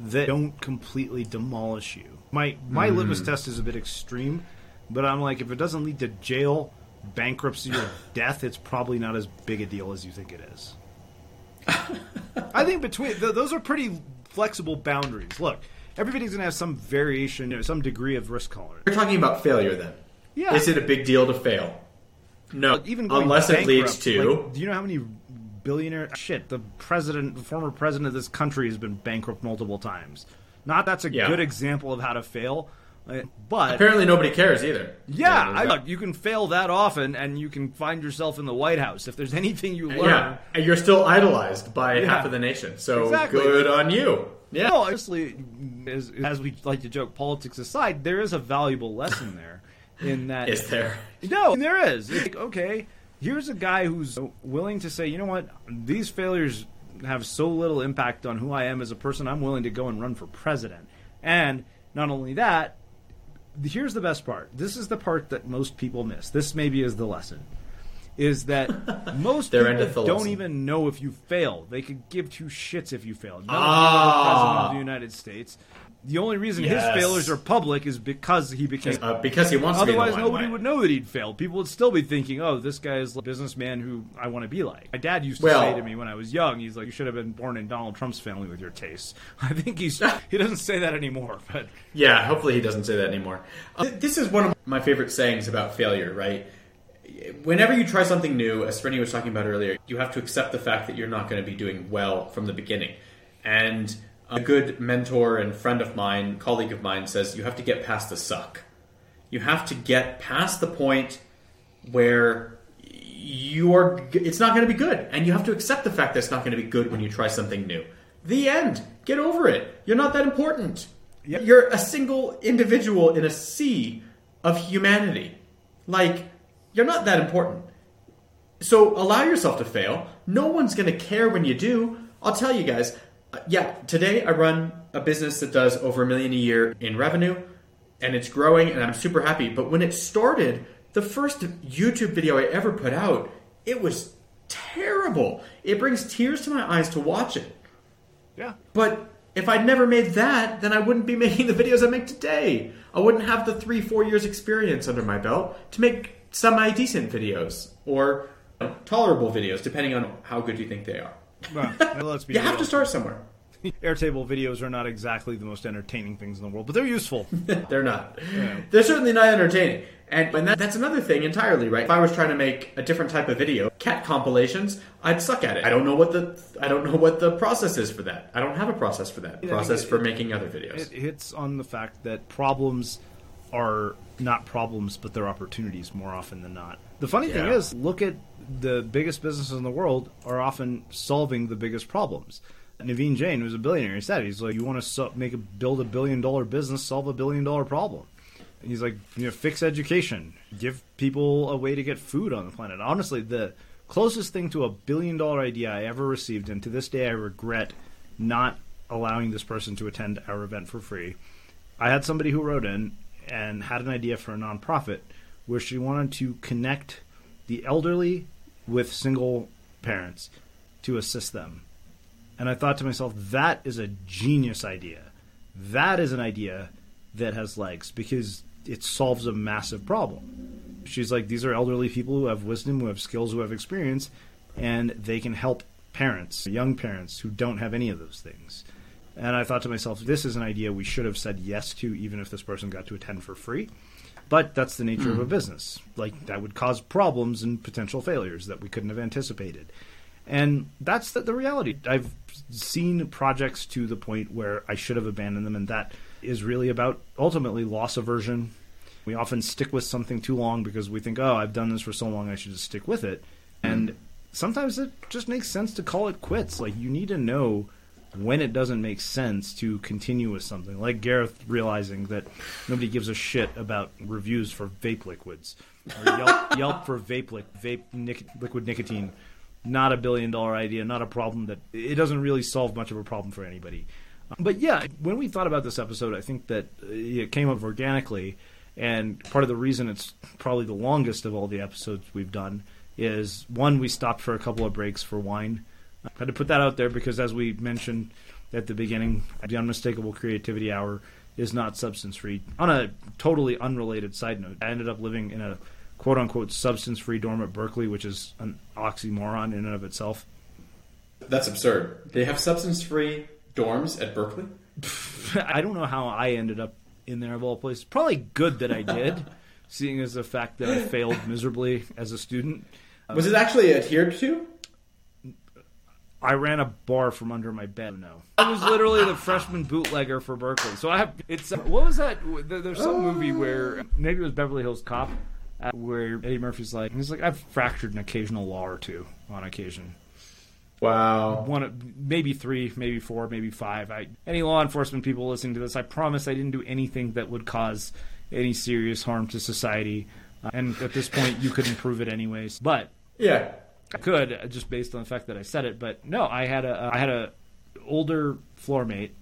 that don't completely demolish you. My my mm. litmus test is a bit extreme, but I'm like if it doesn't lead to jail, bankruptcy, or death, it's probably not as big a deal as you think it is. I think between th- those are pretty flexible boundaries. Look, everybody's going to have some variation, you know, some degree of risk tolerance. You're talking about failure then. Yeah. Is it a big deal to fail? No. even unless it leads to. Like, do you know how many billionaire shit? The president, the former president of this country, has been bankrupt multiple times. Not that's a yeah. good example of how to fail. Uh, but apparently nobody cares either. Yeah, I, look, you can fail that often, and you can find yourself in the White House. If there's anything you learn, yeah, and you're still idolized by yeah. half of the nation. So exactly. good on you. Yeah. No, honestly, as, as, we like to joke, politics aside, there is a valuable lesson there. In that, is there? No, there is. Like, okay, here's a guy who's willing to say, you know what, these failures have so little impact on who I am as a person. I'm willing to go and run for president. And not only that, here's the best part. This is the part that most people miss. This maybe is the lesson. Is that most people don't even know if you fail. They could give two shits if you fail. None ah. the president of the United States. The only reason yes. his failures are public is because he became uh, because he wants. To otherwise, nobody would know that he'd failed. People would still be thinking, "Oh, this guy is a businessman who I want to be like." My dad used to well, say to me when I was young, "He's like, you should have been born in Donald Trump's family with your tastes." I think he's he doesn't say that anymore, but yeah, hopefully he doesn't say that anymore. Uh, this is one of my favorite sayings about failure, right? Whenever you try something new, as Srini was talking about earlier, you have to accept the fact that you're not going to be doing well from the beginning, and a good mentor and friend of mine, colleague of mine, says you have to get past the suck. You have to get past the point where you are. It's not going to be good, and you have to accept the fact that it's not going to be good when you try something new. The end. Get over it. You're not that important. Yep. You're a single individual in a sea of humanity. Like you're not that important. So allow yourself to fail. No one's going to care when you do. I'll tell you guys, uh, yeah, today I run a business that does over a million a year in revenue and it's growing and I'm super happy. But when it started, the first YouTube video I ever put out, it was terrible. It brings tears to my eyes to watch it. Yeah. But if I'd never made that, then I wouldn't be making the videos I make today. I wouldn't have the three, four years experience under my belt to make semi decent videos or tolerable videos, depending on how good you think they are. Well, let's be you real. have to start somewhere. Airtable videos are not exactly the most entertaining things in the world, but they're useful. they're not. Yeah. They're certainly not entertaining. And, and that, that's another thing entirely, right? If I was trying to make a different type of video, cat compilations, I'd suck at it. I don't know what the I don't know what the process is for that. I don't have a process for that. process it, for making other videos. It hits on the fact that problems are not problems, but they're opportunities more often than not. The funny yeah. thing is, look at the biggest businesses in the world are often solving the biggest problems. Naveen Jain, who's a billionaire, he said he's like, you want to so- make a build a billion dollar business, solve a billion dollar problem. And he's like, you know, fix education, give people a way to get food on the planet. Honestly, the closest thing to a billion dollar idea I ever received, and to this day I regret not allowing this person to attend our event for free. I had somebody who wrote in and had an idea for a nonprofit where she wanted to connect the elderly with single parents to assist them. And I thought to myself, that is a genius idea. That is an idea that has legs because it solves a massive problem. She's like, these are elderly people who have wisdom, who have skills, who have experience, and they can help parents, young parents who don't have any of those things. And I thought to myself, this is an idea we should have said yes to, even if this person got to attend for free. But that's the nature mm. of a business. Like, that would cause problems and potential failures that we couldn't have anticipated. And that's the, the reality. I've seen projects to the point where I should have abandoned them, and that is really about ultimately loss aversion. We often stick with something too long because we think, oh, I've done this for so long, I should just stick with it. And sometimes it just makes sense to call it quits. Like, you need to know when it doesn't make sense to continue with something. Like Gareth realizing that nobody gives a shit about reviews for vape liquids. Or Yelp, Yelp for vape, li- vape nic- liquid nicotine. Not a billion dollar idea, not a problem that it doesn't really solve much of a problem for anybody. Um, but yeah, when we thought about this episode, I think that uh, it came up organically. And part of the reason it's probably the longest of all the episodes we've done is one, we stopped for a couple of breaks for wine. I had to put that out there because, as we mentioned at the beginning, the Unmistakable Creativity Hour is not substance free. On a totally unrelated side note, I ended up living in a quote unquote substance free dorm at Berkeley, which is an oxymoron in and of itself. That's absurd. They have substance free dorms at Berkeley? I don't know how I ended up in there of all places. Probably good that I did, seeing as the fact that I failed miserably as a student. Was it actually adhered to? I ran a bar from under my bed. No, I was literally the freshman bootlegger for Berkeley. So I have. It's what was that? There's some movie where maybe it was Beverly Hills Cop, uh, where Eddie Murphy's like, he's like, I've fractured an occasional law or two on occasion. Wow. One, maybe three, maybe four, maybe five. I, any law enforcement people listening to this, I promise I didn't do anything that would cause any serious harm to society. Uh, and at this point, you couldn't prove it anyways. But yeah, I could uh, just based on the fact that I said it. But no, I had a I had a older floor mate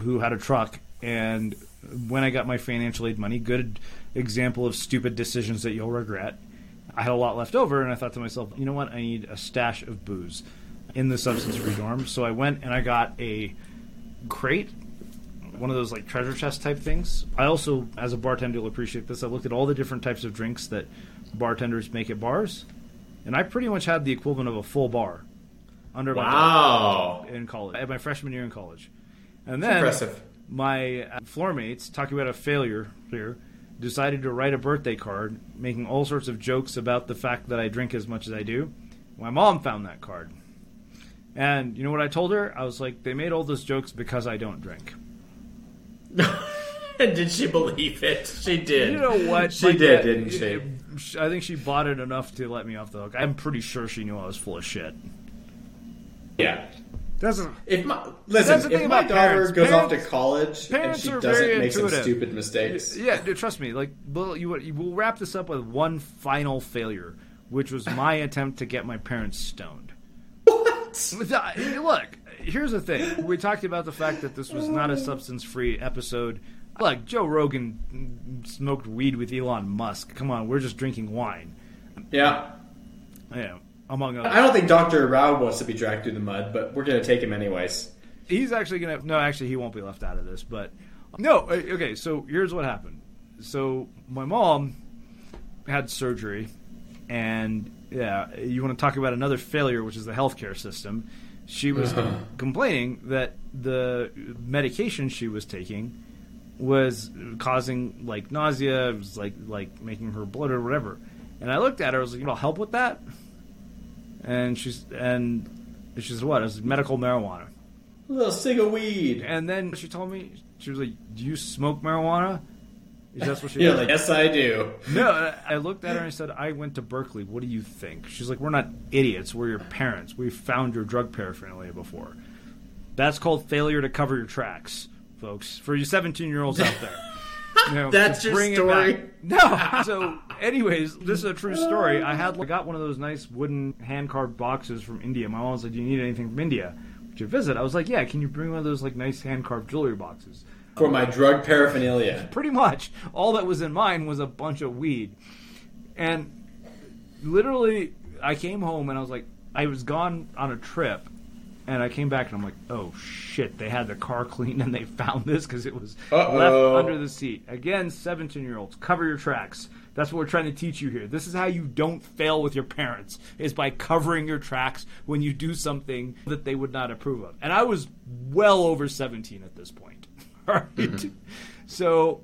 who had a truck, and when I got my financial aid money, good example of stupid decisions that you'll regret. I had a lot left over, and I thought to myself, you know what? I need a stash of booze in the substance free dorm. So I went and I got a crate, one of those like treasure chest type things. I also, as a bartender, will appreciate this. I looked at all the different types of drinks that bartenders make at bars, and I pretty much had the equivalent of a full bar under wow. my in college at my freshman year in college. And then my uh, floor mates talking about a failure here decided to write a birthday card making all sorts of jokes about the fact that I drink as much as I do. My mom found that card. And you know what I told her? I was like, they made all those jokes because I don't drink. And did she believe it? She did. You know what? She like, did, didn't she? I think she bought it enough to let me off the hook. I'm pretty sure she knew I was full of shit. Yeah. Doesn't if my listen if my daughter parents. goes parents, off to college and she doesn't make some stupid mistakes? Yeah, trust me. Like, well, you, you will wrap this up with one final failure, which was my attempt to get my parents stoned. What? Look, here's the thing. We talked about the fact that this was not a substance-free episode. Look, Joe Rogan smoked weed with Elon Musk. Come on, we're just drinking wine. Yeah. Yeah, among others. I don't think Dr. Rao wants to be dragged through the mud, but we're going to take him anyways. He's actually going to. No, actually, he won't be left out of this. But no, okay. So here's what happened. So my mom had surgery, and yeah, you want to talk about another failure, which is the healthcare system. She was uh-huh. complaining that the medication she was taking was causing like nausea, it was like like making her blood or whatever. And I looked at her, I was like, "I'll help with that." And she's and she said, "What? It's medical marijuana." A little cig of weed. And then she told me she was like, "Do you smoke marijuana?" That's what she yeah, like, yes, I do. No, I looked at her and I said, I went to Berkeley. What do you think? She's like, We're not idiots. We're your parents. We've found your drug paraphernalia before. That's called failure to cover your tracks, folks. For you 17 year olds out there. You know, That's your story. No. So, anyways, this is a true story. I had I got one of those nice wooden hand carved boxes from India. My mom was like, "Do you need anything from India to visit?" I was like, "Yeah. Can you bring one of those like nice hand carved jewelry boxes?" For my drug paraphernalia. Pretty much. All that was in mine was a bunch of weed. And literally, I came home and I was like, I was gone on a trip. And I came back and I'm like, oh shit, they had the car cleaned and they found this because it was Uh-oh. left under the seat. Again, 17 year olds, cover your tracks. That's what we're trying to teach you here. This is how you don't fail with your parents, is by covering your tracks when you do something that they would not approve of. And I was well over 17 at this point. Right? Mm-hmm. So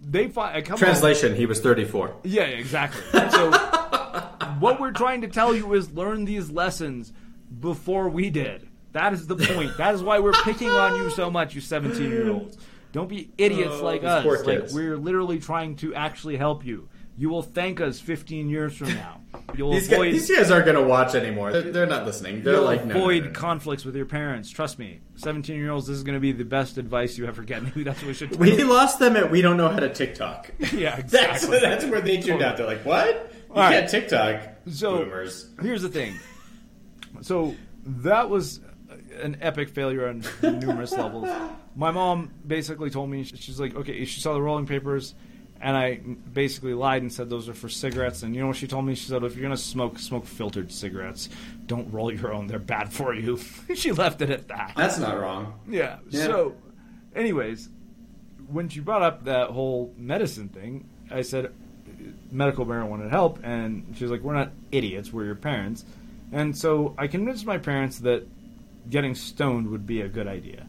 they find I come home- Translation, he was 34. yeah, exactly. So what we're trying to tell you is learn these lessons before we did. That is the point. That is why we're picking on you so much, you 17 year olds. Don't be idiots Oh, like us. Like kids. we're literally trying to actually help you. You will thank us 15 years from now. You'll These guys, avoid these guys aren't going to watch anymore. They're, they're not listening. They're you'll like, no, no, avoid no, no. conflicts with your parents. Trust me. 17 year olds, this is going to be the best advice you ever get. Maybe that's what we should. We tell- lost them at we don't know how to TikTok. Yeah, That's, exactly. that's where they tuned out. They're like, what? You All right. can't TikTok. So Boomers. here's the thing. So that was an epic failure on numerous levels. My mom basically told me she's like, okay, she saw the rolling papers, and I basically lied and said those are for cigarettes. And you know what she told me? She said, if you're gonna smoke, smoke filtered cigarettes. Don't roll your own; they're bad for you. she left it at that. That's not wrong. Yeah. Yeah. So, anyways, when she brought up that whole medicine thing, I said medical marijuana would help, and she was like, "We're not idiots. We're your parents." And so I convinced my parents that getting stoned would be a good idea.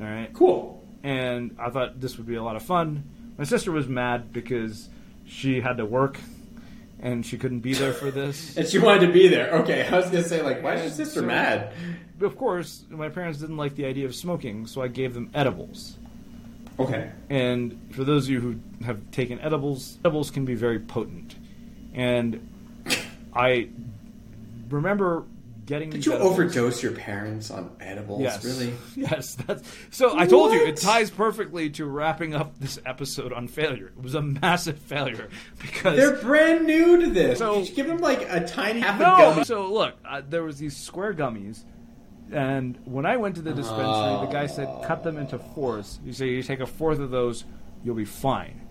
All right. Cool. And I thought this would be a lot of fun. My sister was mad because she had to work and she couldn't be there for this. And she wanted to be there. Okay, I was going to say, like, why is your sister So- mad? Of course, my parents didn't like the idea of smoking, so I gave them edibles. Okay. And for those of you who have taken edibles, edibles can be very potent. And I remember getting Did you edibles- overdose your parents on edibles? Yes. Really? Yes. That's, so I told you, it ties perfectly to wrapping up this episode on failure. It was a massive failure because They're brand new to this. So- you give them like a tiny half a no. gummy? So look, uh, there was these square gummies, and when I went to the dispensary, the guy said cut them into fourths. You say you take a fourth of those, you'll be fine.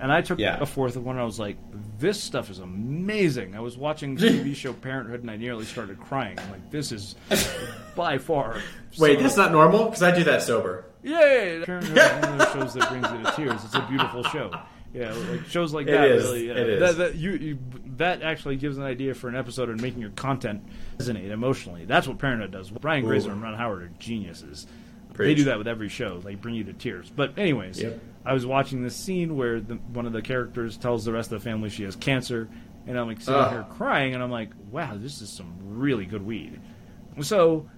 And I took Yeah. a fourth of one, and I was like, "This stuff is amazing." I was watching the TV show Parenthood, and I nearly started crying. I'm like, "This is by far." Wait, that's not normal? Because I do that sober. Yeah, Parenthood is one of those shows that brings you to tears. It's a beautiful show. Yeah, like shows like It that is. really. Yeah, It uh, is. That, that, you, you, that actually gives an idea for an episode and making your content resonate emotionally. That's what Parenthood does. Brian Grazer and Ron Howard are geniuses. They do that with every show. They bring you to tears. But anyways, Yep. I was watching this scene where the, one of the characters tells the rest of the family she has cancer, and I'm like sitting here crying, and I'm like, wow, this is some really good weed. So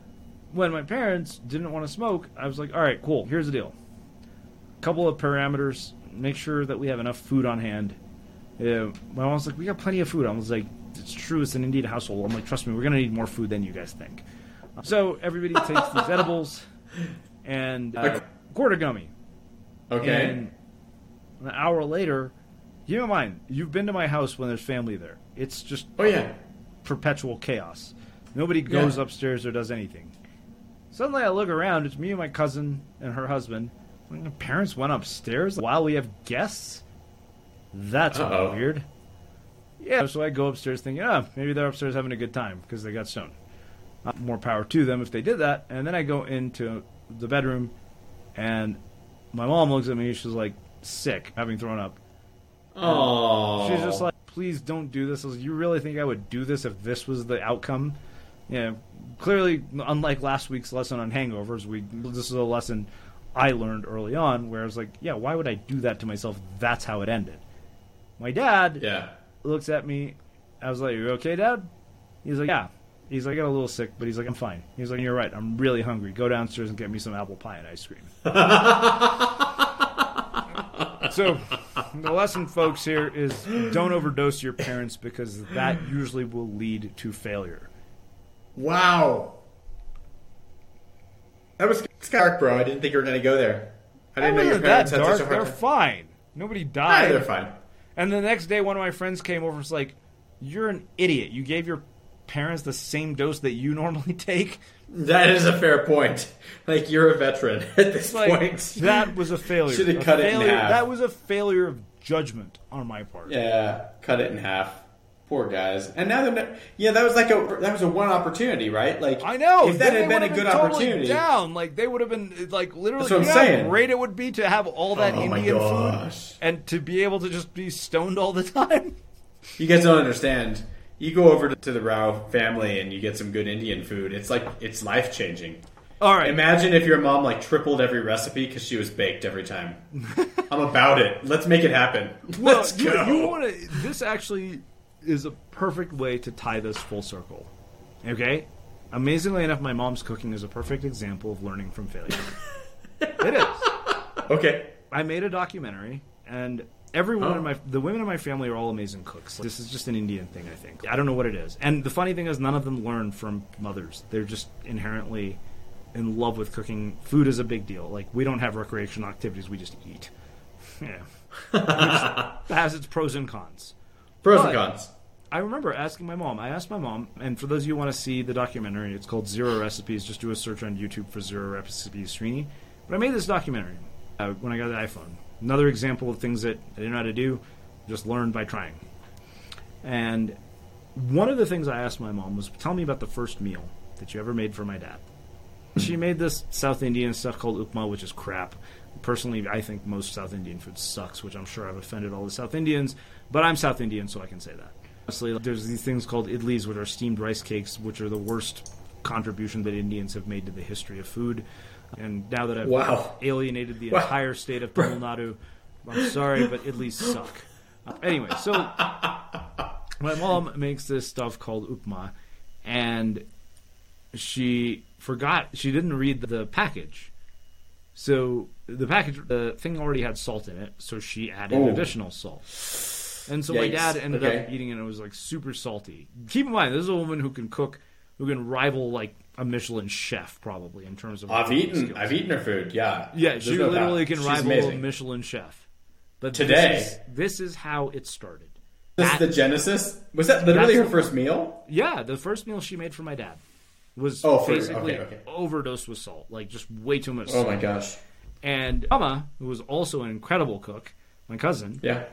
when my parents didn't want to smoke, I was like, all right, cool. Here's the deal. A Couple of parameters. Make sure that we have enough food on hand. Yeah, my mom was like, we got plenty of food. I was like, it's true. It's an Indian household. I'm like, trust me, we're gonna need more food than you guys think. So everybody takes these edibles and uh, quarter gummy. Okay. And an hour later, keep in mind, you've been to my house when there's family there. It's just oh, yeah. perpetual chaos. Nobody goes Yeah. upstairs or does anything. Suddenly, I look around. It's me and my cousin and her husband. My parents went upstairs while we have guests. That's weird. Yeah, so I go upstairs thinking, ah, maybe they're upstairs having a good time because they got stoned. Uh, more power to them if they did that. And then I go into the bedroom, and my mom looks at me. She's like sick, having thrown up. Oh. She's just like, please don't do this. I was like, you really think I would do this if this was the outcome? Yeah, clearly, unlike last week's lesson on hangovers, we this is a lesson I learned early on where I was like, yeah, why would I do that to myself? That's how it ended. My dad Yeah. looks at me. I was like, you okay, dad? He's like, yeah. He's like, I got a little sick, but he's like, I'm fine. He's like, you're right. I'm really hungry. Go downstairs and get me some apple pie and ice cream. so, the lesson, folks, here is don't overdose your parents because that usually will lead to failure. Wow. That was dark, bro. I didn't think you were going to go there. I didn't know your parents had dark, such a hard they're fine. Nobody died. they're fine. And the next day, one of my friends came over and was like, You're an idiot. You gave your parents the same dose that you normally take? That is a fair point. Like you're a veteran at this Like, point. that was a failure. Should have A cut it in half. That was a failure of judgment on my part. Yeah, cut it in half. Poor guys. And now they're, ne- yeah, that was like a that was a one opportunity, right? Like I know. if that had been a would've good totally opportunity. down. Like they would have been like literally. That's what I'm you know how saying. great it would be to have all that Oh Indian food and to be able to just be stoned all the time. You guys don't understand. You go over to, the Rao family and you get some good Indian food. It's like it's life changing. All right. Imagine if your mom like tripled every recipe because she was baked every time. I'm about it. Let's make it happen. Well, Let's you, go. you want to? This actually is a perfect way to tie this full circle. Okay. Amazingly enough, my mom's cooking is a perfect example of learning from failure. it is. okay. I made a documentary, and everyone Oh. in my the women in my family are all amazing cooks. This is just an Indian thing, I think. I don't know what it is. And the funny thing is, none of them learn from mothers. They're just inherently in love with cooking. Food is a big deal. Like we don't have recreational activities; we just eat. Yeah, Which has its pros and cons. Pros and cons. I remember asking my mom. I asked my mom, and for those of you who want to see the documentary, it's called Zero Recipes. Just do a search on YouTube for Zero Recipes Srini. But I made this documentary uh, when I got the iPhone. Another example of things that I didn't know how to do, just learned by trying. And one of the things I asked my mom was, "Tell me about the first meal that you ever made for my dad." She made this South Indian stuff called upma, which is crap. Personally, I think most South Indian food sucks, which I'm sure I've offended all the South Indians, but I'm South Indian, so I can say that. Honestly, there's these things called idlis, which are steamed rice cakes, which are the worst contribution that Indians have made to the history of food. And now that I've Wow. alienated the Wow. entire state of Tamil Nadu, I'm sorry, but idlis suck. Uh, anyway, so my mom makes this stuff called upma, and she forgot she didn't read the package. So the package, the thing already had salt in it, so she added Oh. additional salt. And so my dad ended up eating it, and it was like super salty. Keep in mind, this is a woman who can cook, who can rival like a Michelin chef, probably in terms of. I've eaten. skills. I've eaten her food. Yeah. Yeah, There's she no literally doubt. can She's rival a. Michelin chef. But Today. this is, this is how it started. This is the genesis. Was that literally her first meal? Yeah, the first meal she made for my dad was Oh, for- basically okay, okay. overdosed with salt, like just way too much. Oh salt. my gosh. And Mama, who was also an incredible cook, my cousin, Yeah.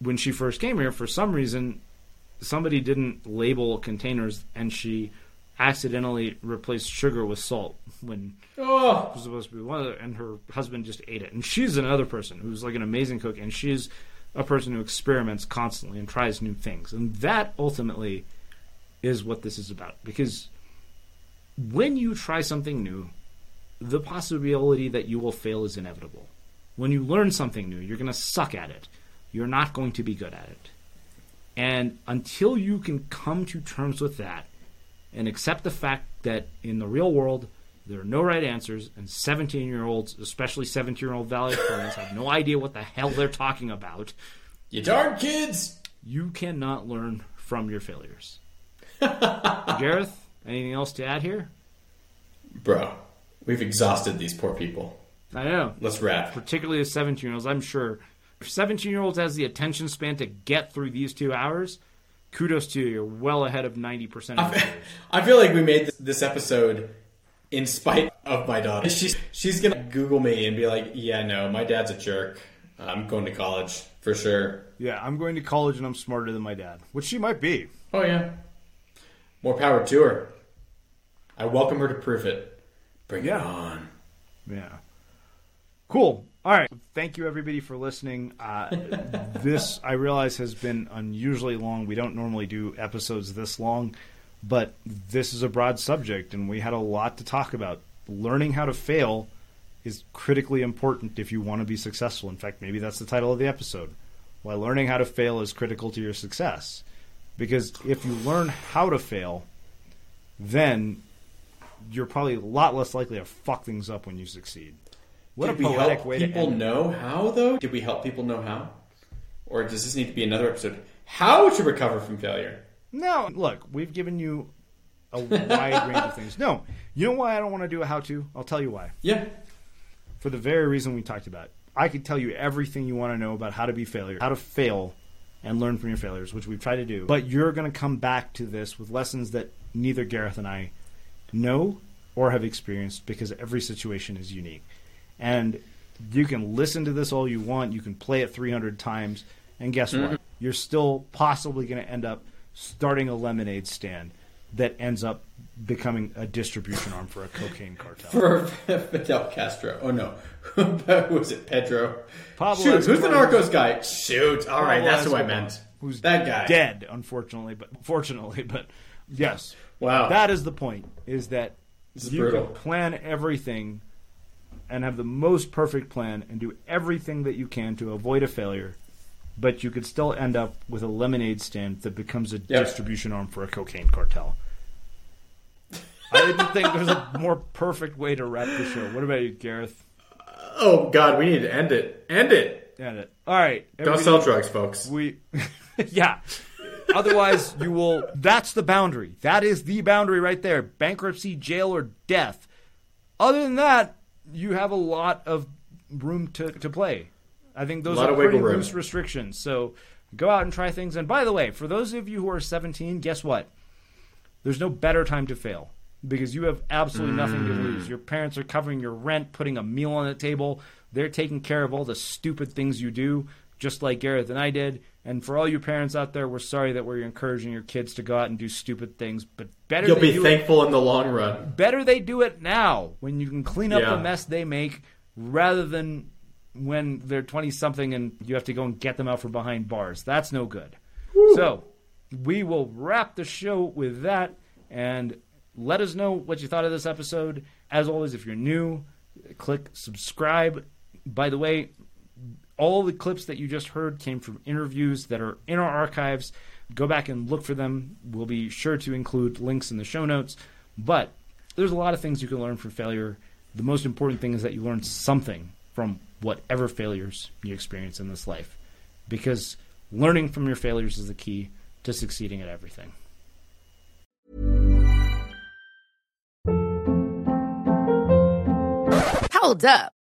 when she first came here, for some reason, somebody didn't label containers, and she accidentally replaced sugar with salt when Oh. it was supposed to be one of the, and her husband just ate it. And she's another person who's like an amazing cook, and she's a person who experiments constantly and tries new things. And that ultimately is what this is about. Because when you try something new, the possibility that you will fail is inevitable. When you learn something new, you're going to suck at it. You're not going to be good at it. And until you can come to terms with that and accept the fact that in the real world, there are no right answers, and 17 year olds, especially 17 year old valedictorians, have no idea what the hell they're talking about, You darn kids. you cannot learn from your failures. Gareth, anything else to add here? Bro, we've exhausted these poor people. I know. Let's wrap. Particularly the 17 year olds, I'm sure. If 17 year olds has the attention span to get through these two hours, kudos to you. You're well ahead of 90% of your. I feel like we made this, this episode in spite of my daughter. She's she's gonna Google me and be like, "Yeah, no, my dad's a jerk. I'm going to college for sure." Yeah, I'm going to college and I'm smarter than my dad, which she might be. Oh yeah, more power to her. I welcome her to prove it. Bring Yeah. it on. Yeah. Cool. All right. Thank you, everybody, for listening. Uh, this, I realize, has been unusually long. We don't normally do episodes this long, but this is a broad subject, and we had a lot to talk about. Learning how to fail is critically important if you want to be successful. In fact, maybe that's the title of the episode. Why learning how to fail is critical to your success. Because if you learn how to fail, then you're probably a lot less likely to fuck things up when you succeed. What Did a we poetic help way to people know how though? Did we help people know how, or does this need to be another episode? How to recover from failure? No, look, we've given you a wide range of things. No, you know why I don't want to do a how to? I'll tell you why. Yeah. For the very reason we talked about. I could tell you everything you want to know about how to be failure, how to fail and learn from your failures, which we've tried to do. But you're going to come back to this with lessons that neither Gareth and I know or have experienced because every situation is unique. And you can listen to this all you want, you can play it 300 times, and guess mm-hmm. what? You're still possibly going to end up starting a lemonade stand that ends up becoming a distribution arm for a cocaine cartel. For Fidel Castro. Oh no. who was it? Pedro? Pablo Shoot, Escobar. who's the Narcos guy? Shoot. All right, Pablo that's Escobar, who I meant. Who's that guy? Dead, unfortunately, but fortunately, but yes. Wow. That is the point. Is that you brutal. can plan everything and have the most perfect plan and do everything that you can to avoid a failure, but you could still end up with a lemonade stand that becomes a yep. distribution arm for a cocaine cartel. I didn't think there's a more perfect way to wrap the show. What about you, Gareth? Oh God, we need to end it. End it. End it. All right. Don't sell drugs, folks. We, yeah. Otherwise, you will. That's the boundary. That is the boundary right there. Bankruptcy, jail, or death. Other than that, you have a lot of room to, to play. I think those are pretty loose restrictions. So go out and try things. And by the way, for those of you who are 17, guess what? There's no better time to fail because you have absolutely nothing to lose. Your parents are covering your rent, putting a meal on the table. They're taking care of all the stupid things you do, just like Gareth and I did. And for all you parents out there, we're sorry that we're encouraging your kids to go out and do stupid things, but better you'll be thankful it, in the long run. Better they do it now when you can clean up yeah. the mess they make, rather than when they're twenty something and you have to go and get them out from behind bars. That's no good. Woo. So we will wrap the show with that and let us know what you thought of this episode. As always, if you're new, click subscribe. By the way, all the clips that you just heard came from interviews that are in our archives. Go back and look for them. We'll be sure to include links in the show notes. But there's a lot of things you can learn from failure. The most important thing is that you learn something from whatever failures you experience in this life. Because learning from your failures is the key to succeeding at everything. Hold up.